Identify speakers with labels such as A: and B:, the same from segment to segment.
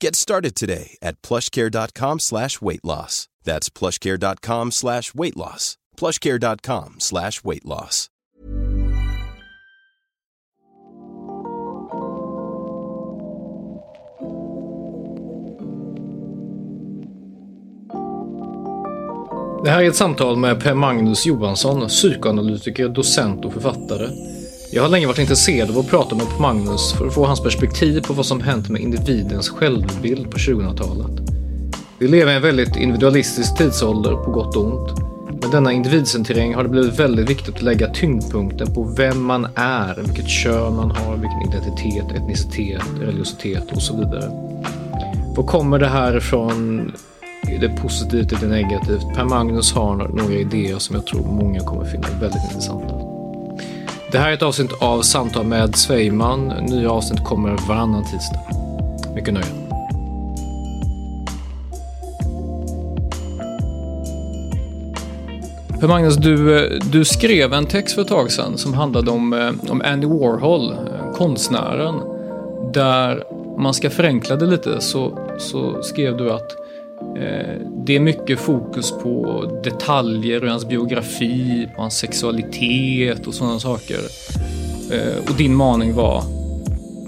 A: Get started today at plushcare.com slash weight loss. That's plushcare.com slash weight loss. plushcare.com slash weight loss.
B: Det här är ett samtal med Per Magnus Johansson, psykoanalytiker, docent och författare. Jag har länge varit intresserad av att prata med Per Magnus för att få hans perspektiv på vad som hänt med individens självbild på 2000-talet. Vi lever i en väldigt individualistisk tidsålder på gott och ont. Med denna individcentrering har det blivit väldigt viktigt att lägga tyngdpunkten på vem man är, vilket kön man har, vilken identitet, etnicitet, religiositet och så vidare. Var kommer det här ifrån? Är det positivt eller negativt? Per Magnus har några idéer som jag tror många kommer finna väldigt intressanta. Det här är ett avsnitt av Samtal med Svejman. Nya avsnitt kommer varannan tisdag. Mycket nöje. Per Magnus, du, eh, du skrev en text för ett tag sedan som handlade om, eh, om Andy Warhol, eh, konstnären. Där man ska förenkla det lite så, så skrev du att Eh, det är mycket fokus på detaljer i hans biografi, på hans sexualitet och sådana saker. Eh, och din maning var,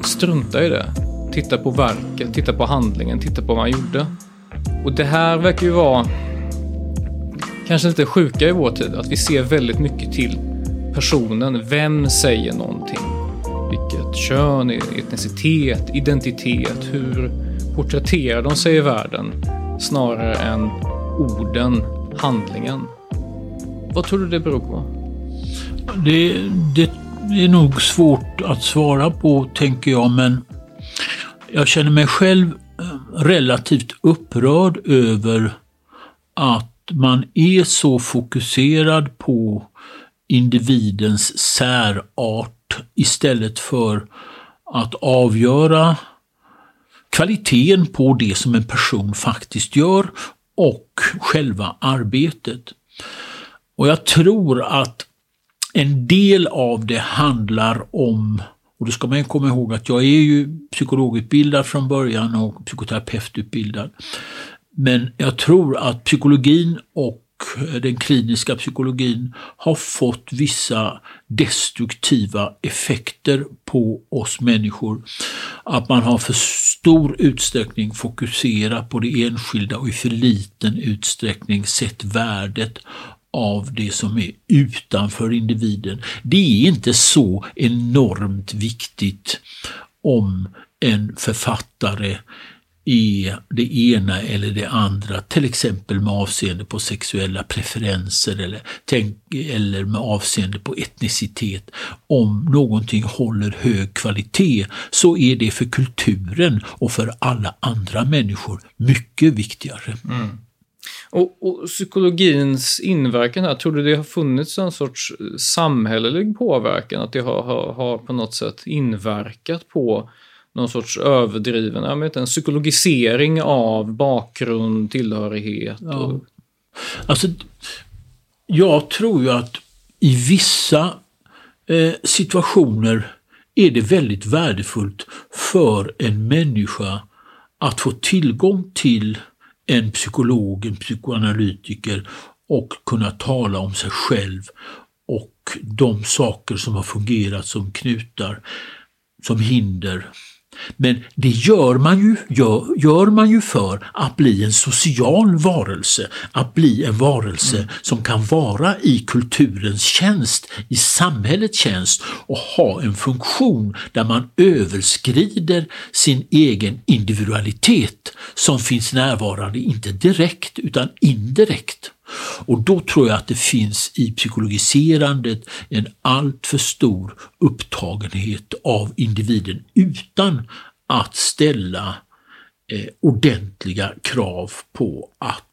B: strunta i det. Titta på verket, titta på handlingen, titta på vad han gjorde. Och det här verkar ju vara kanske lite sjuka i vår tid, att vi ser väldigt mycket till personen. Vem säger någonting? Vilket kön, etnicitet, identitet, hur porträtterar de sig i världen? Snarare än orden, handlingen. Vad tror du det beror på?
C: Det, det är nog svårt att svara på, tänker jag, men jag känner mig själv eh, relativt upprörd över att man är så fokuserad på individens särart istället för att avgöra kvaliteten på det som en person faktiskt gör och själva arbetet. Och jag tror att en del av det handlar om, och då ska man komma ihåg att jag är ju psykologutbildad från början och psykoterapeututbildad. Men jag tror att psykologin och eh, den kliniska psykologin har fått vissa destruktiva effekter på oss människor. Att man har för stor utsträckning fokuserat på det enskilda och i för liten utsträckning sett värdet av det som är utanför individen. Det är inte så enormt viktigt om en författare i det ena eller det andra, till exempel med avseende på sexuella preferenser eller, tänk, eller med avseende på etnicitet. Om någonting håller hög kvalitet så är det för kulturen och för alla andra människor mycket viktigare. Mm.
B: Och, och, psykologins inverkan här, tror du det har funnits en sorts eh, samhällelig påverkan? Att det har, har, har på något sätt inverkat på någon sorts överdriven, jag vet en psykologisering av bakgrund, tillhörighet. Och... Ja.
C: Alltså, jag tror ju att i vissa eh, situationer är det väldigt värdefullt för en människa att få tillgång till en psykolog, en psykoanalytiker och kunna tala om sig själv och de saker som har fungerat som knutar, som hinder Men det gör man, ju, gör, gör man ju för att bli en social varelse, att bli en varelse mm. som kan vara i kulturens tjänst, i samhällets tjänst och ha en funktion där man överskrider sin egen individualitet som finns närvarande, inte direkt utan indirekt. Och då tror jag att det finns i psykologiserandet en alltför stor upptagenhet av individen utan att ställa eh, ordentliga krav på att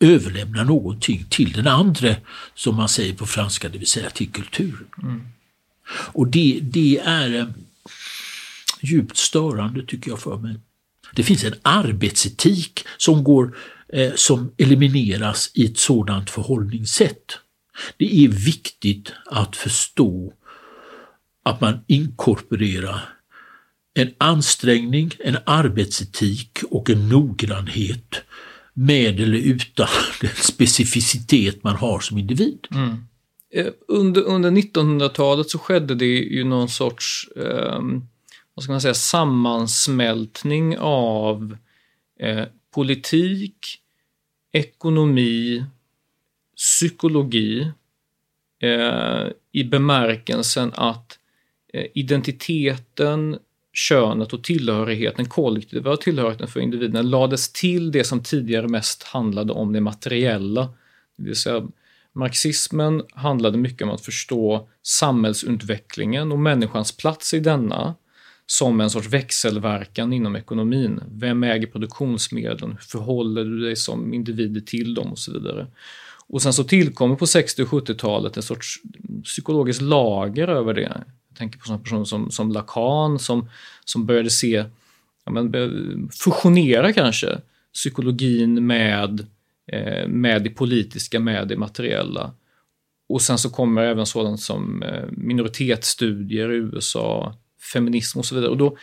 C: överlämna någonting till den andra, som man säger på franska, det vill säga till kulturen. Mm. Och det, det är eh, djupt störande tycker jag för mig. Det finns en arbetsetik som går Eh, som elimineras i ett sådant förhållningssätt. Det är viktigt att förstå att man inkorporerar en ansträngning, en arbetsetik och en noggrannhet med eller utan den specificitet man har som individ. Mm.
B: Eh, under, under 1900-talet så skedde det ju någon sorts eh, vad ska man säga, sammansmältning av eh, politik, ekonomi, psykologi eh, i bemärkelsen att eh, identiteten, könet och tillhörigheten, kollektiva tillhörigheten för individen lades till det som tidigare mest handlade om det materiella. Det vill säga, marxismen handlade mycket om att förstå samhällsutvecklingen och människans plats i denna som en sorts växelverkan inom ekonomin. Vem äger produktionsmedlen? Hur förhåller du dig som individ till dem och så vidare. Och sen så tillkommer på 60 och 70-talet en sorts psykologiskt lager över det. Jag tänker på sådana personer som, som Lacan som, som började se, ja, men, fusionera kanske, psykologin med, eh, med det politiska, med det materiella. Och sen så kommer även sådant som eh, minoritetsstudier i USA, feminism och så vidare. Och då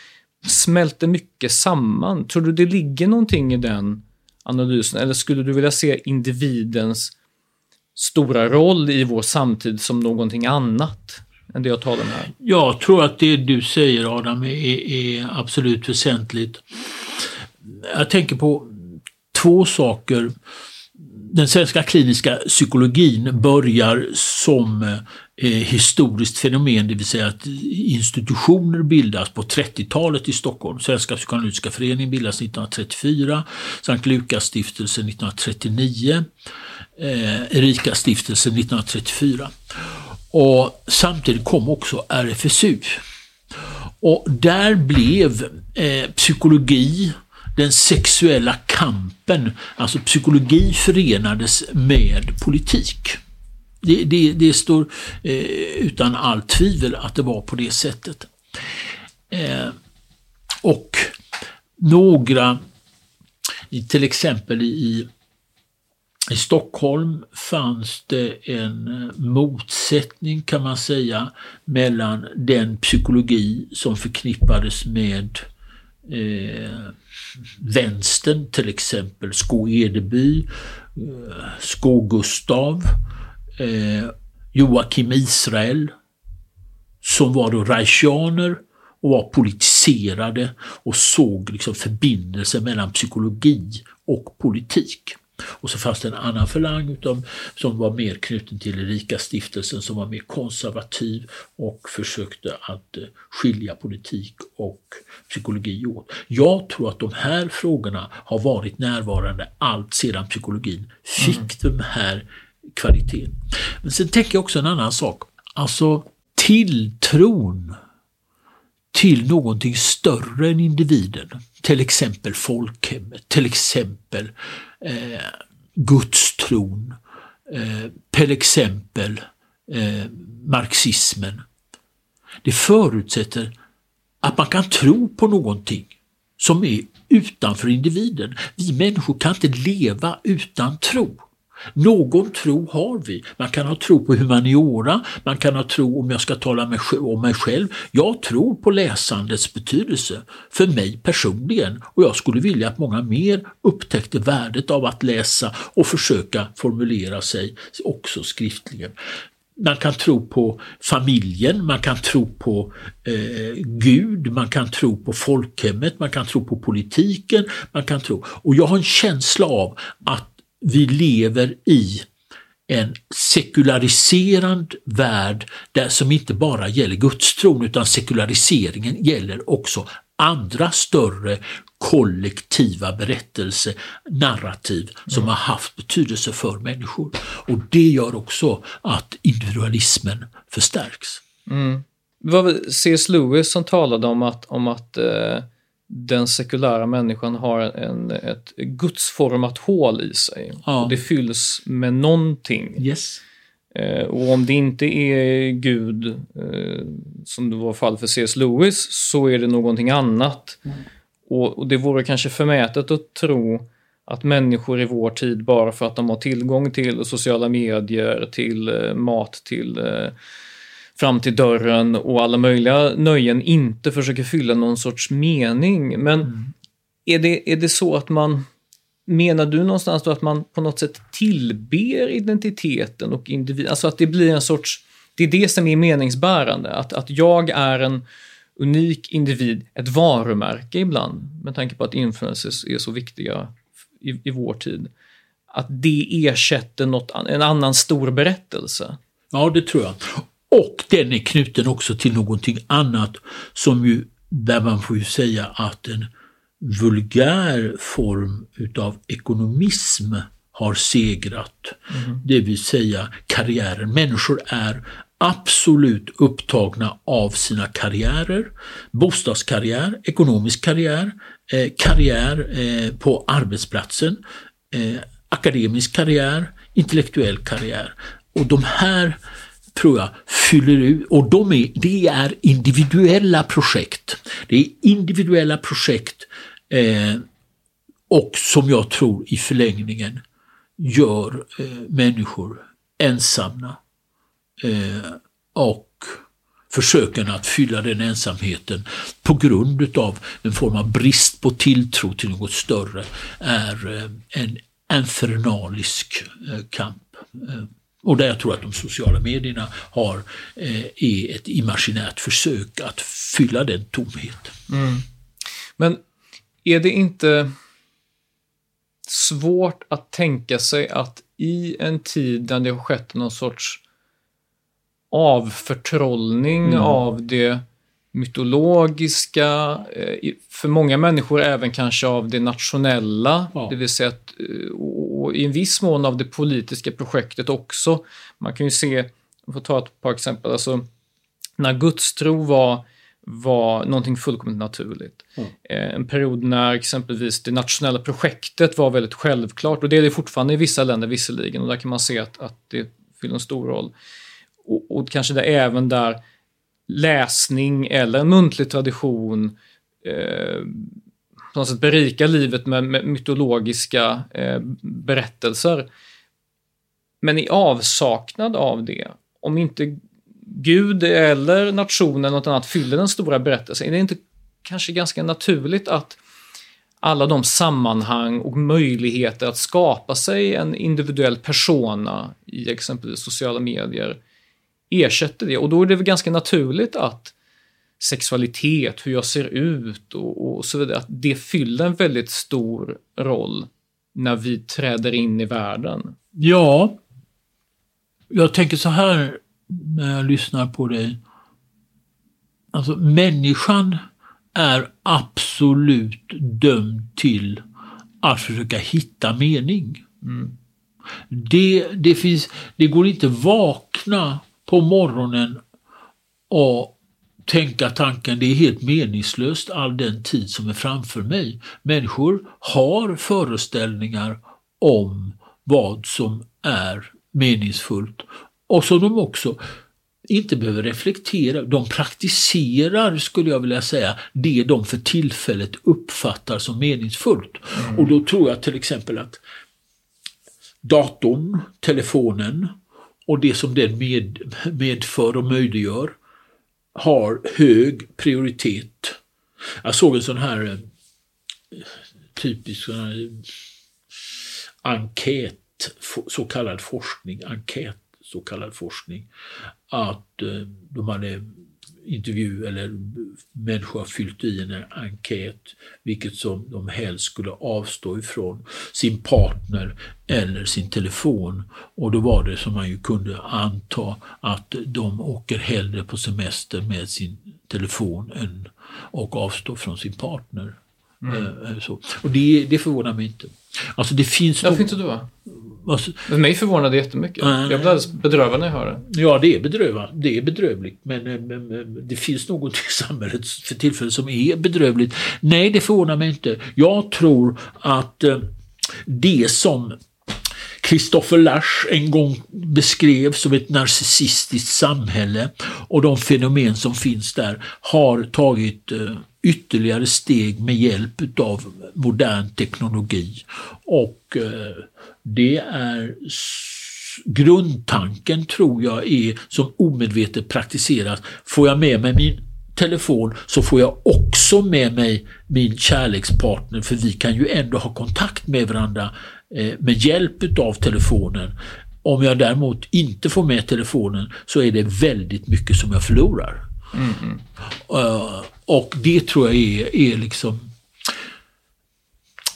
B: smälter mycket samman. Tror du det ligger någonting i den analysen eller skulle du vilja se individens stora roll i vår samtid som någonting annat än det jag talar om här?
C: Jag tror att det du säger Adam är, är absolut väsentligt. Jag tänker på två saker den svenska kliniska psykologin börjar som eh, historiskt fenomen, det vill säga att institutioner bildas på 30-talet i Stockholm. Svenska psykoanalytiska föreningen bildas 1934, Sankt Lukasstiftelsen 1939, eh, Erika-stiftelsen 1934. Och samtidigt kom också RFSU. Och där blev eh, psykologi den sexuella kampen, alltså psykologi förenades med politik. Det, det, det står eh, utan allt tvivel att det var på det sättet. Eh, och några, till exempel i, i Stockholm fanns det en eh, motsättning kan man säga mellan den psykologi som förknippades med eh, vänstern, till exempel Skå-Edeby, eh, Skå-Gustav, eh, Joakim Israel, som var då reichianer och var politiserade och såg liksom förbindelser mellan psykologi och politik. Och så fanns det en annan förlang utom, som var mer knuten till Erika-stiftelsen som var mer konservativ och försökte att eh, skilja politik och psykologi åt. Jag tror att de här frågorna har varit närvarande allt sedan psykologin fick mm. den här kvaliteten. Men sen tänker jag också en annan sak. Alltså tilltron till någonting större än individen. Till exempel folkhemmet, till exempel eh, gudstron, eh, till exempel eh, marxismen. Det förutsätter att man kan tro på någonting som är utanför individen. Vi människor kan inte leva utan tro. Någon tro har vi. Man kan ha tro på humaniora, man kan ha tro om jag ska tala om mig själv. Jag tror på läsandets betydelse för mig personligen och jag skulle vilja att många mer upptäckte värdet av att läsa och försöka formulera sig också skriftligen. man kan tro på familjen, man kan tro på eh, Gud, man kan tro på folkhemmet, man kan tro på politiken. Man kan tro. Och jag har en känsla av att vi lever i en sekulariserad värld där som inte bara gäller gudstron utan sekulariseringen gäller också andra större kollektiva berättelser, narrativ som har haft betydelse för människor. Och det gör också att individualismen förstärks.
B: Mm. Det var C.S. Lewis som talade om att, om att eh, den sekulära människan har en, ett gudsformat hål i sig. Ja. Och det fylls med någonting.
C: Yes.
B: Eh, och om det inte är Gud, eh, som det var fall för C.S. Lewis, så är det någonting annat. Mm. Och, och, det vore kanske förmätet att tro att människor i vår tid, bara för att de har tillgång till sociala medier, till eh, mat, till eh, fram till dörren och alla möjliga nöjen, inte försöker fylla någon sorts mening. Men mm. är, det, är det så att man Menar du någonstans då att man på något sätt tillber identiteten och individen? Alltså att det blir en sorts... Det är det som är meningsbärande. Att, att jag är en unik individ, ett varumärke ibland, med tanke på att influencers är så viktiga i, i vår tid. Att det ersätter något, en annan stor berättelse.
C: Ja, det tror jag. Och den är knuten också till någonting annat som ju, där man får ju säga att en vulgär form utav ekonomism har segrat. Mm. Det vill säga karriären. Människor är absolut upptagna av sina karriärer. Bostadskarriär, ekonomisk karriär, eh, karriär eh, på arbetsplatsen, eh, akademisk karriär, intellektuell karriär. Och de här tror jag fyller ut, och de är, det är individuella projekt. Det är individuella projekt Eh, och som jag tror i förlängningen gör eh, människor ensamma. Eh, och försöken att fylla den ensamheten på grund utav en form av brist på tilltro till något större är eh, en infernalisk eh, kamp. Eh, Eh, och där jag tror att de sociala medierna har, är ett imaginärt försök att fylla den tomheten.
B: Mm. Men är det inte svårt att tänka sig att i en tid där det har skett någon sorts avförtrollning mm. av det mytologiska, eh, för många människor även kanske av det nationella, ja. det vill säga att, eh, och i en viss mån av det politiska projektet också. Man kan ju se, jag får ta ett par exempel, alltså när gudstro var var någonting fullkomligt naturligt. Mm. Eh, en period när exempelvis det nationella projektet var väldigt självklart och det är det fortfarande i vissa länder visserligen och där kan man se att, att det fyller en stor roll. Och, och kanske det även där läsning eller en muntlig tradition eh, på något sätt berika livet med, med mytologiska eh, berättelser. Men i avsaknad av det, om inte Gud eller nationen eller något annat fyller den stora berättelsen, är det inte kanske ganska naturligt att alla de sammanhang och möjligheter att skapa sig en individuell persona i exempelvis sociala medier ersätter det. Och då är det väl ganska naturligt att sexualitet, hur jag ser ut och, och så vidare, att det fyller en väldigt stor roll när vi träder in i världen.
C: Ja, jag tänker så här när jag lyssnar på dig. Alltså människan är absolut dömd till att försöka hitta mening. Mm. Det, det, finns, det går inte vakna på morgonen och tänka tanken det är helt meningslöst all den tid som är framför mig. Människor har föreställningar om vad som är meningsfullt och som de också inte behöver reflektera, de praktiserar skulle jag vilja säga det de för tillfället uppfattar som meningsfullt. Mm. Och då tror jag till exempel att datorn, telefonen och det som den med, medför och möjliggör har hög prioritet. Jag såg en sån här eh, typisk sån här enkät, så kallad forskning, enkät så kallad forskning, att eh, de hade intervju eller människor har fyllt i en enkät vilket som de helst skulle avstå ifrån, sin partner eller sin telefon. Och då var det som man ju kunde anta att de åker hellre på semester med sin telefon än och avstår från sin partner. Mm. Eh, så. Och det, det förvånar mig inte. Alltså det finns...
B: Varför inte du? Alltså, För mig förvånar det jättemycket. Äh, jag blir alldeles bedrövad när jag hör det.
C: Ja, det är, bedrövad, det är bedrövligt. Men, men, men det finns något i samhället för tillfället som är bedrövligt. Nej, det förvånar mig inte. Jag tror att eh, det som Christopher Lasch en gång beskrev som ett narcissistiskt samhälle och de fenomen som finns där har tagit eh, ytterligare steg med hjälp av modern teknologi. Och eh, det är grundtanken tror jag är som omedvetet praktiseras. Får jag med mig min telefon så får jag också med mig min kärlekspartner för vi kan ju ändå ha kontakt med varandra eh, med hjälp av telefonen. Om jag däremot inte får med telefonen så är det väldigt mycket som jag förlorar. Mm. Uh, och det tror jag är, är liksom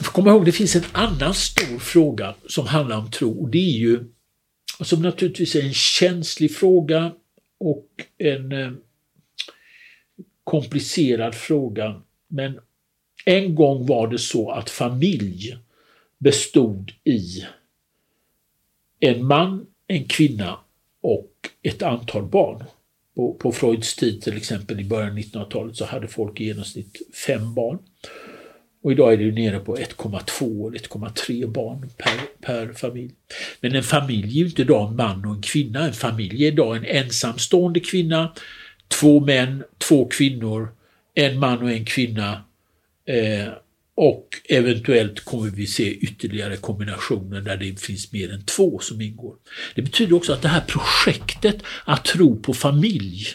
C: Kom ihåg, det finns en annan stor fråga som handlar om tro och det är ju som naturligtvis är en känslig fråga och en eh, komplicerad fråga. Men en gång var det så att familj bestod i en man, en kvinna och ett antal barn. På, på Freuds tid till exempel i början av 1900-talet så hade folk i genomsnitt fem barn. Och idag är det nere på 1,2 eller 1,3 barn per, per familj. Men en familj är ju inte idag en man och en kvinna. En familj är idag en ensamstående kvinna, två män, två kvinnor, en man och en kvinna. Eh, och eventuellt kommer vi se ytterligare kombinationer där det finns mer än två som ingår. Det betyder också att det här projektet att tro på familj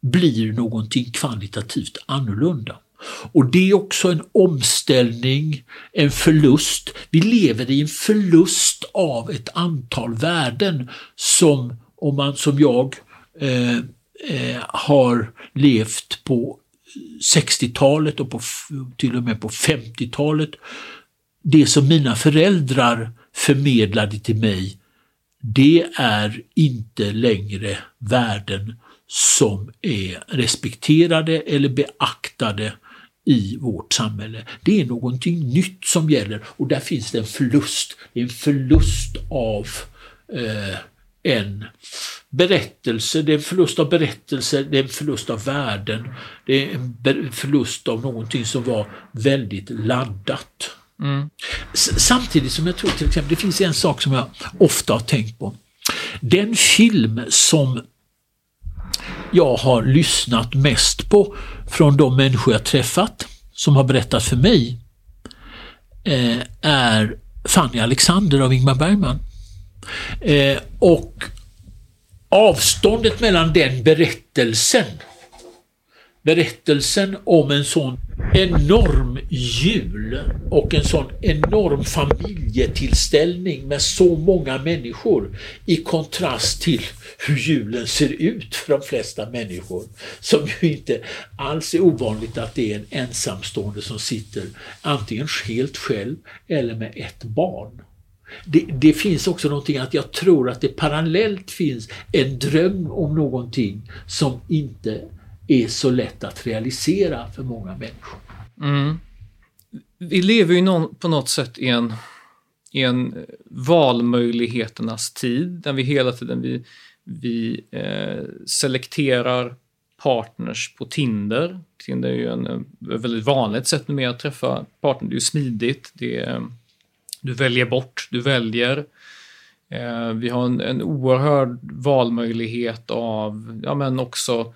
C: blir någonting kvalitativt annorlunda. Och det är också en omställning, en förlust. Vi lever i en förlust av ett antal värden som, om man som jag eh, eh, har levt på 60-talet och på, till och med på 50-talet. Det som mina föräldrar förmedlade till mig, det är inte längre värden som är respekterade eller beaktade i vårt samhälle. Det är någonting nytt som gäller och där finns det en förlust. Det är en förlust av eh, en berättelse, det är en förlust av berättelser, det är en förlust av värden, det är en förlust av någonting som var väldigt laddat. Mm. Samtidigt som jag tror till exempel, det finns en sak som jag ofta har tänkt på. Den film som jag har lyssnat mest på från de människor jag träffat som har berättat för mig eh, är Fanny Alexander av Ingmar Bergman. Eh, och avståndet mellan den berättelsen, berättelsen om en sån enorm jul och en sån enorm familjetillställning med så många människor i kontrast till hur julen ser ut för de flesta människor. Som ju inte alls är ovanligt att det är en ensamstående som sitter antingen helt själv eller med ett barn. Det, det, finns också någonting att jag tror att det parallellt finns en dröm om någonting som inte är så lätt att realisera för många människor. Mm.
B: Vi lever ju någon, på något sätt i en, i en eh, valmöjligheternas tid där vi hela tiden vi, vi eh, selekterar partners på Tinder. Tinder är ju en, ett väldigt vanligt sätt med att träffa partner. Det är ju smidigt. Det är, eh, du väljer bort, du väljer. Eh, vi har en, en oerhörd valmöjlighet av, ja men också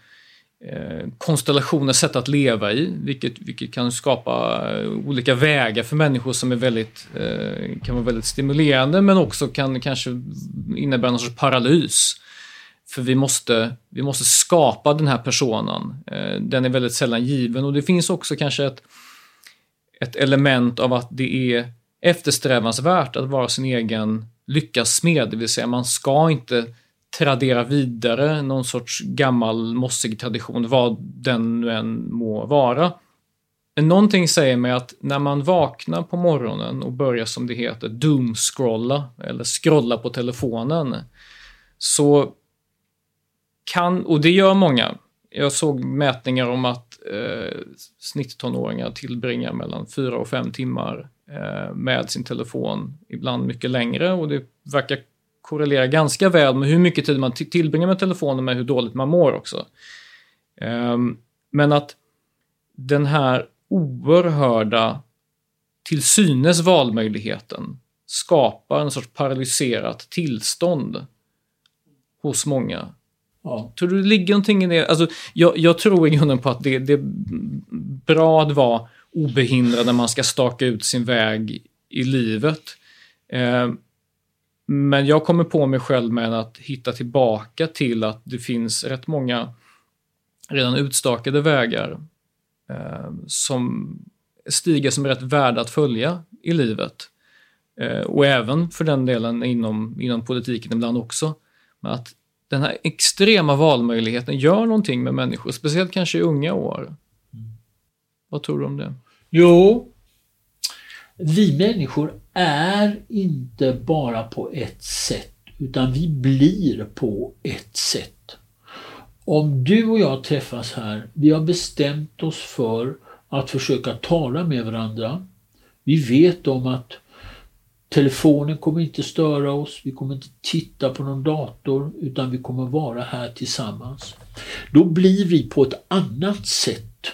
B: eh, konstellationer, sätt att leva i, vilket, vilket kan skapa eh, olika vägar för människor som är väldigt, eh, kan vara väldigt stimulerande men också kan kanske innebära någon sorts paralys. För vi måste, vi måste skapa den här personen. Eh, den är väldigt sällan given och det finns också kanske ett, ett element av att det är eftersträvansvärt att vara sin egen lyckas smed, det vill säga man ska inte tradera vidare någon sorts gammal mossig tradition, vad den nu än må vara. Men någonting säger mig att när man vaknar på morgonen och börjar som det heter doomscrolla eller scrolla på telefonen så kan, och det gör många, jag såg mätningar om att eh, snitttonåringar tillbringar mellan fyra och fem timmar eh, med sin telefon, ibland mycket längre och det verkar korrelera ganska väl med hur mycket tid man tillbringar med telefonen med hur dåligt man mår också. Eh, men att den här oerhörda till synes valmöjligheten skapar en sorts paralyserat tillstånd hos många. Ja. Tror du det ligger någonting i det? Alltså, jag, jag tror i grunden på att det, det är bra att vara obehindrad när man ska staka ut sin väg i livet. Eh, men jag kommer på mig själv med att hitta tillbaka till att det finns rätt många redan utstakade vägar eh, som stigar som är rätt värda att följa i livet. Eh, och även för den delen inom, inom politiken ibland också. Men att den här extrema valmöjligheten gör någonting med människor, speciellt kanske i unga år. Mm. Vad tror du om det?
C: Jo, vi människor är inte bara på ett sätt, utan vi blir på ett sätt. Om du och jag träffas här, vi har bestämt oss för att försöka tala med varandra. Vi vet om att Telefonen kommer inte störa oss, vi kommer inte titta på någon dator utan vi kommer vara här tillsammans. Då blir vi på ett annat sätt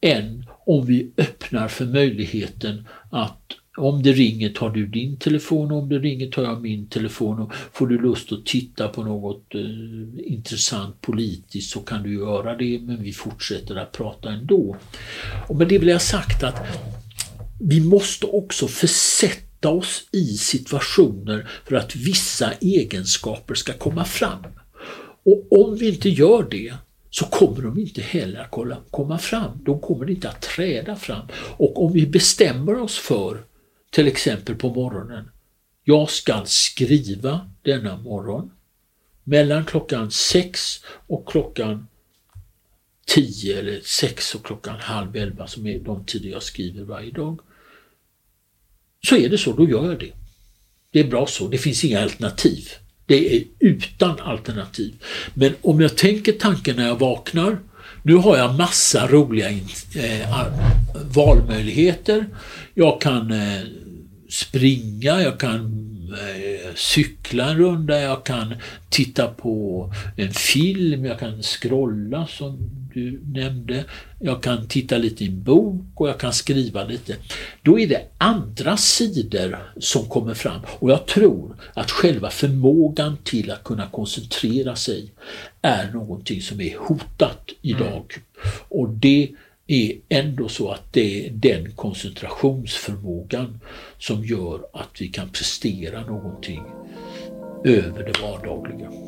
C: än om vi öppnar för möjligheten att om det ringer tar du din telefon, om det ringer tar jag min telefon och får du lust att titta på något eh, intressant politiskt så kan du göra det men vi fortsätter att prata ändå. Och med det vill jag sagt att vi måste också försätta oss i situationer för att vissa egenskaper ska komma fram. Och om vi inte gör det så kommer de inte heller att komma fram. De kommer inte att träda fram. Och om vi bestämmer oss för, till exempel på morgonen, jag ska skriva denna morgon mellan klockan sex och klockan tio eller sex och klockan halv elva som är de tider jag skriver varje dag så är det så, då gör jag det. Det är bra så, det finns inga alternativ. Det är utan alternativ. Men om jag tänker tanken när jag vaknar, nu har jag massa roliga eh, valmöjligheter. Jag kan eh, springa, jag kan eh, cykla en runda, jag kan titta på en film, jag kan scrolla som du nämnde. Jag kan titta lite i en bok och jag kan skriva lite. Då är det andra sidor som kommer fram och jag tror att själva förmågan till att kunna koncentrera sig är någonting som är hotat idag. Mm. Och det är ändå så att det är den koncentrationsförmågan som gör att vi kan prestera någonting över det vardagliga.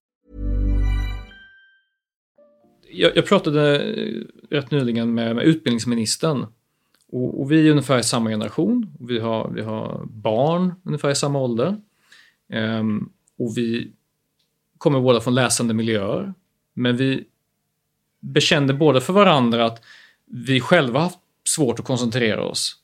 B: Jag, jag pratade eh, rätt nyligen med, med utbildningsministern och, och, vi är ungefär i samma generation. Vi har, vi har barn ungefär i samma ålder. Um, och vi kommer båda från läsande miljöer. Men vi bekände båda för varandra att vi själva haft svårt att koncentrera oss.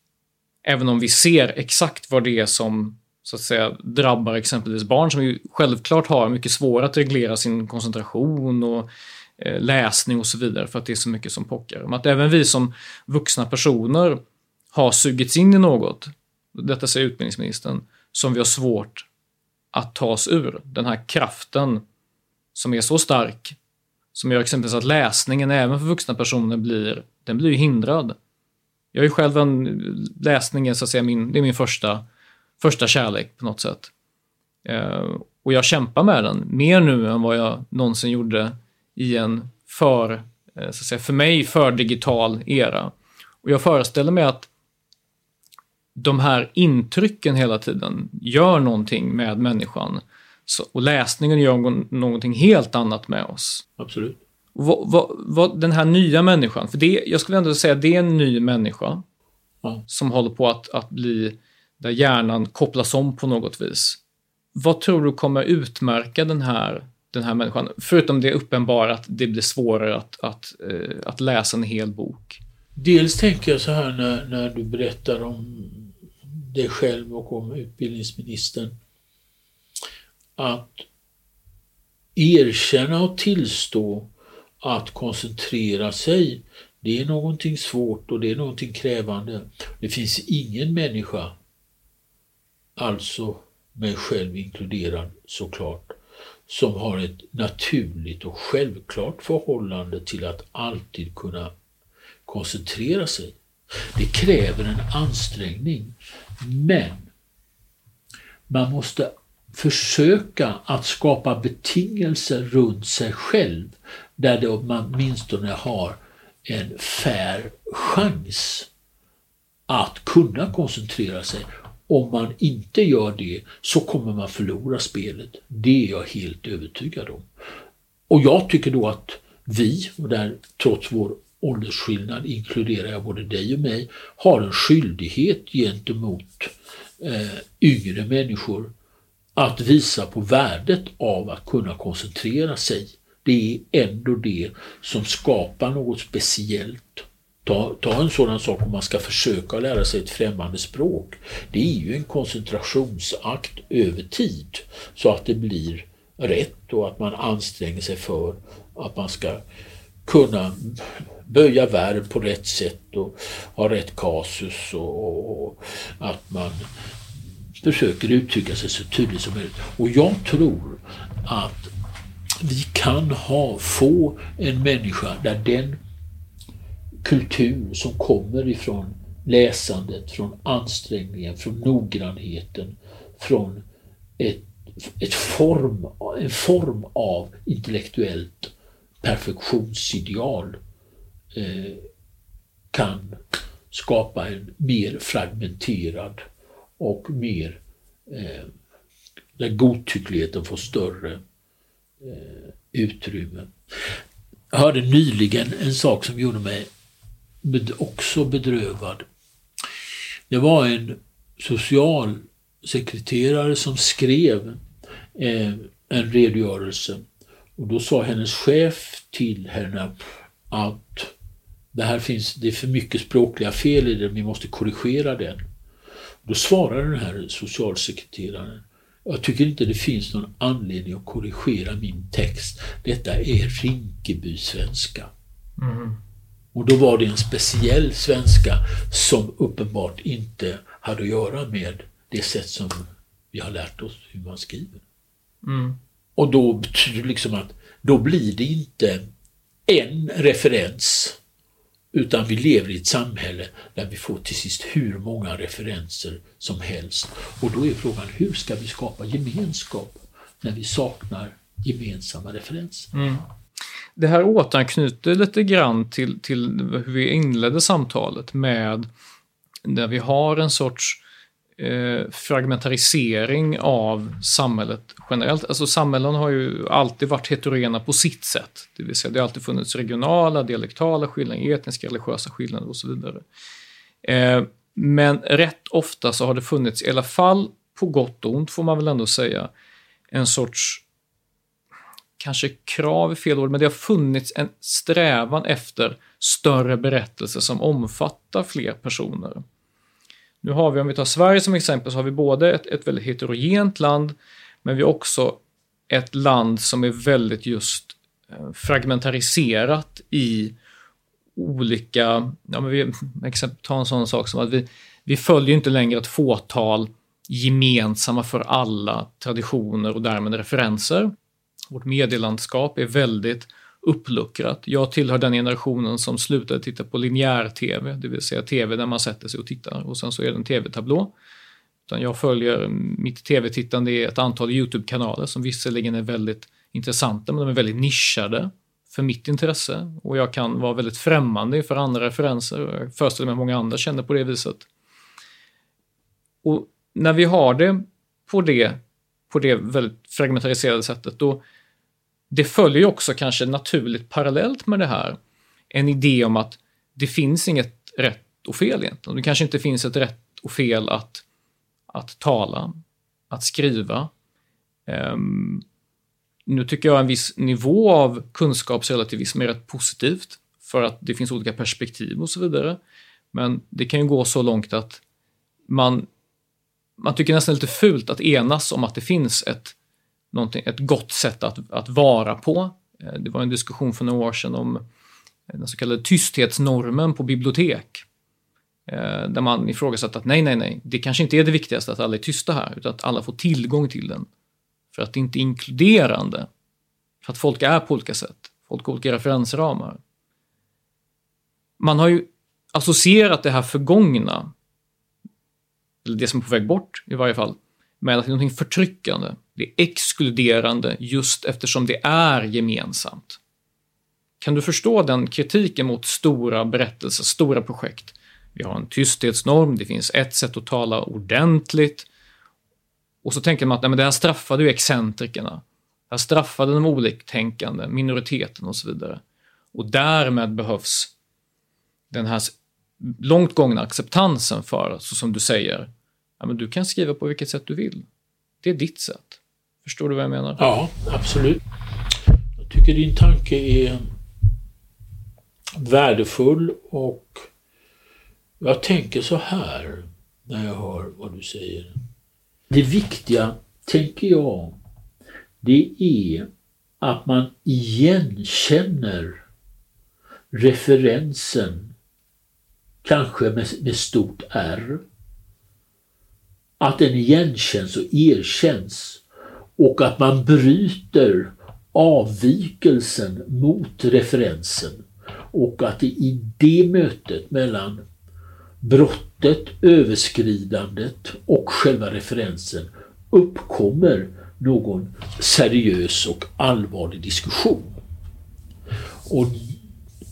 B: Även om vi ser exakt vad det är som så att säga drabbar exempelvis barn som ju självklart har mycket svårare att reglera sin koncentration och Eh, läsning och så vidare för att det är så mycket som pockar. Men att även vi som vuxna personer har sugits in i något, detta säger utbildningsministern, som vi har svårt att ta oss ur. Den här kraften som är så stark som gör exempelvis att läsningen även för vuxna personer blir, den blir hindrad. Jag är själv en, läsning så att säga min, det är min första, första kärlek på något sätt. Eh, och jag kämpar med den mer nu än vad jag någonsin gjorde i en för, eh, så att säga, för mig för digital era. Och jag föreställer mig att de här intrycken hela tiden gör någonting med människan. Så, och läsningen gör någonting helt annat med oss.
C: Absolut.
B: Vad, vad, vad, den här nya människan, för det, jag skulle ändå säga att det är en ny människa ja. som håller på att, att bli, där hjärnan kopplas om på något vis. Vad tror du kommer utmärka den här, den här människan? Förutom det uppenbara att det blir svårare att, att, eh, att läsa en hel bok.
C: Dels tänker jag så här när, när du berättar om dig själv och om utbildningsministern att erkänna och tillstå att koncentrera sig, det är någonting svårt och det är någonting krävande. Det finns ingen människa, alltså mig själv inkluderad såklart, som har ett naturligt och självklart förhållande till att alltid kunna koncentrera sig. Det kräver en ansträngning, men man måste försöka att skapa betingelser runt sig själv där man åtminstone har en fair chans att kunna koncentrera sig. Om man inte gör det så kommer man förlora spelet. Det är jag helt övertygad om. Och jag tycker då att vi, och där trots vår åldersskillnad inkluderar jag både dig och mig, har en skyldighet gentemot eh, yngre människor att visa på värdet av att kunna koncentrera sig. Det är ändå det som skapar något speciellt. Ta, ta en sådan sak om man ska försöka lära sig ett främmande språk. Det är ju en koncentrationsakt över tid så att det blir rätt och att man anstränger sig för att man ska kunna böja verb på rätt sätt och ha rätt kasus och, och, och att man försöker uttrycka sig så tydligt som möjligt. Och jag tror att vi kan ha, få en människa där den kultur som kommer ifrån läsandet, från ansträngningen, från noggrannheten, från ett, ett form, en form av intellektuellt perfektionsideal eh, kan skapa en mer fragmenterad och mer eh, där godtyckligheten får större eh, utrymme. Jag hörde nyligen en sak som gjorde mig också bedrövad. Det var en socialsekreterare som skrev eh, en redogörelse och då sa hennes chef till henne att det här finns, det är för mycket språkliga fel i den, vi måste korrigera den. Då svarade den här socialsekreteraren jag tycker inte det finns någon anledning att korrigera min text. Detta är Rinkeby-svenska. Mm. Och då var det en speciell svenska som uppenbart inte hade att göra med det sätt som vi har lärt oss hur man skriver. Mm. Och då betyder det liksom att då blir det inte en referens utan vi lever i ett samhälle där vi får till sist hur många referenser som helst. Och då är frågan, hur ska vi skapa gemenskap när vi saknar gemensamma referenser? Mm
B: det här återanknyter lite grann till, till hur vi inledde samtalet med där vi har en sorts eh, fragmentarisering av samhället generellt. Alltså samhällen har ju alltid varit heterogena på sitt sätt. Det vill säga det har alltid funnits regionala, dialektala skillnader, etniska, religiösa skillnader och så vidare. Eh, men rätt ofta så har det funnits, i alla fall på gott och ont får man väl ändå säga, en sorts kanske krav är fel ord, men det har funnits en strävan efter större berättelser som omfattar fler personer. Nu har vi, om vi tar Sverige som exempel, så har vi både ett, ett väldigt heterogent land, men vi har också ett land som är väldigt just eh, fragmentariserat i olika, ja men vi, ta en sån sak som att vi, vi följer inte längre ett fåtal gemensamma för alla traditioner och därmed referenser. Vårt medielandskap är väldigt uppluckrat. Jag tillhör den generationen som slutade titta på linjär-tv, det vill säga tv där man sätter sig och tittar och sen så är det en tv-tablå. Utan jag följer, mitt tv-tittande är ett antal YouTube-kanaler som visserligen är väldigt intressanta men de är väldigt nischade för mitt intresse och jag kan vara väldigt främmande för andra referenser. Jag föreställer mig att många andra känner på det viset. Och när vi har det på det, på det väldigt fragmentariserade sättet, då det följer ju också kanske naturligt parallellt med det här en idé om att det finns inget rätt och fel egentligen. Det kanske inte finns ett rätt och fel att, att tala, att skriva. Um, nu tycker jag en viss nivå av kunskapsrelativism är rätt positivt för att det finns olika perspektiv och så vidare. Men det kan ju gå så långt att man, man tycker nästan lite fult att enas om att det finns ett ett gott sätt att, att vara på. Eh, det var en diskussion för några år sedan om eh, den så kallade tysthetsnormen på bibliotek. Eh, där man ifrågasatte att nej, nej, nej, det kanske inte är det viktigaste att alla är tysta här, utan att alla får tillgång till den. För att det inte är inkluderande. För att folk är på olika sätt. Folk har olika referensramar. Man har ju associerat det här förgångna, eller det som är på väg bort i varje fall, med att det är någonting förtryckande. Det är exkluderande just eftersom det är gemensamt. Kan du förstå den kritiken mot stora berättelser, stora projekt? Vi har en tysthetsnorm, det finns ett sätt att tala ordentligt. Och så tänker man att nej, men det här straffade ju excentrikerna. Det här straffade de oliktänkande, minoriteten och så vidare. Och därmed behövs den här långt gångna acceptansen för, så som du säger, ja, men du kan skriva på vilket sätt du vill. Det är ditt sätt. Förstår du vad jag menar?
C: Ja, absolut. Jag tycker din tanke är värdefull och jag tänker så här när jag hör vad du säger. Det viktiga, tänker jag, det är att man igenkänner referensen, kanske med, med stort R, att den igenkänns och erkänns och att man bryter avvikelsen mot referensen och att det i det mötet mellan brottet, överskridandet och själva referensen uppkommer någon seriös och allvarlig diskussion. Och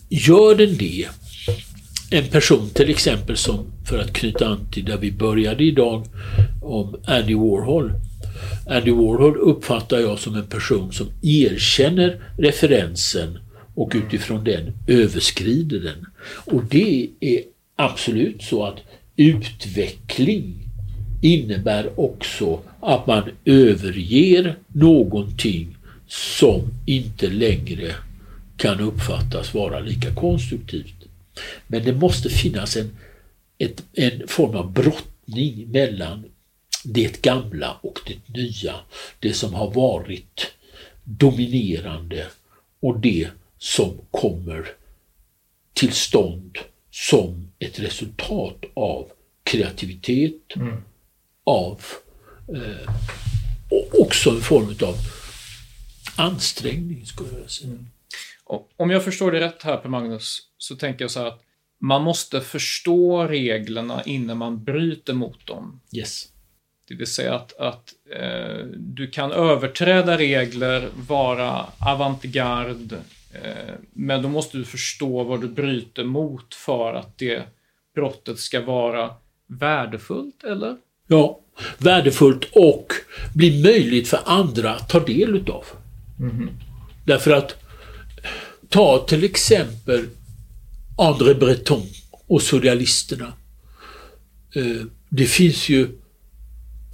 C: gör den det, en person till exempel som, för att knyta an till där vi började idag, om Andy Warhol, Andy Warhol uppfattar jag som en person som erkänner referensen och utifrån den överskrider den. Och det är absolut så att utveckling innebär också att man överger någonting som inte längre kan uppfattas vara lika konstruktivt. Men det måste finnas en, ett, en form av brottning mellan det gamla och det nya. Det som har varit dominerande och det som kommer till stånd som ett resultat av kreativitet, mm. av eh, och också en form av ansträngning skulle jag säga. Mm.
B: Om jag förstår det rätt här på Magnus, så tänker jag så här att man måste förstå reglerna innan man bryter mot dem.
C: Yes.
B: Det vill säga att, att eh, du kan överträda regler, vara avantgarde, Eh, men då måste du förstå vad du bryter mot för att det brottet ska vara värdefullt, eller?
C: Ja, värdefullt och bli möjligt för andra att ta del utav. Mm. Därför att ta till exempel André Breton och surrealisterna. Eh, det finns ju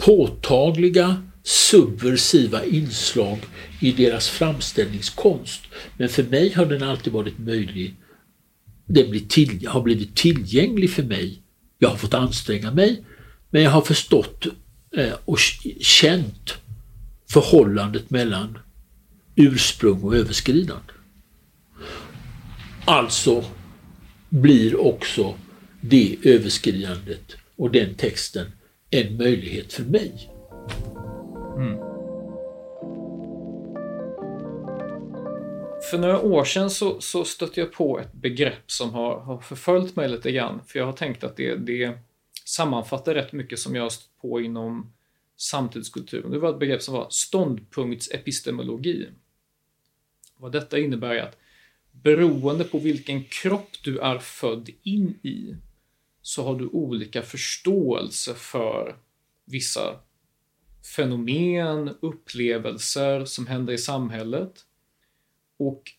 C: påtagliga subversiva inslag i deras framställningskonst. Men för mig har den alltid varit möjlig. Den blir till, har blivit tillgänglig för mig. Jag har fått anstränga mig, men jag har förstått eh, och känt förhållandet mellan ursprung och överskridande. Alltså blir också det överskridandet och den texten en möjlighet för mig. Mm.
B: För några år sedan så, så stötte jag på ett begrepp som har, har förföljt mig lite grann. För jag har tänkt att det, det sammanfattar rätt mycket som jag har stött på inom samtidskulturen. Det var ett begrepp som var ståndpunktsepistemologi. Vad detta innebär är att beroende på vilken kropp du är född in i så har du olika förståelse för vissa fenomen, upplevelser som händer i samhället. Och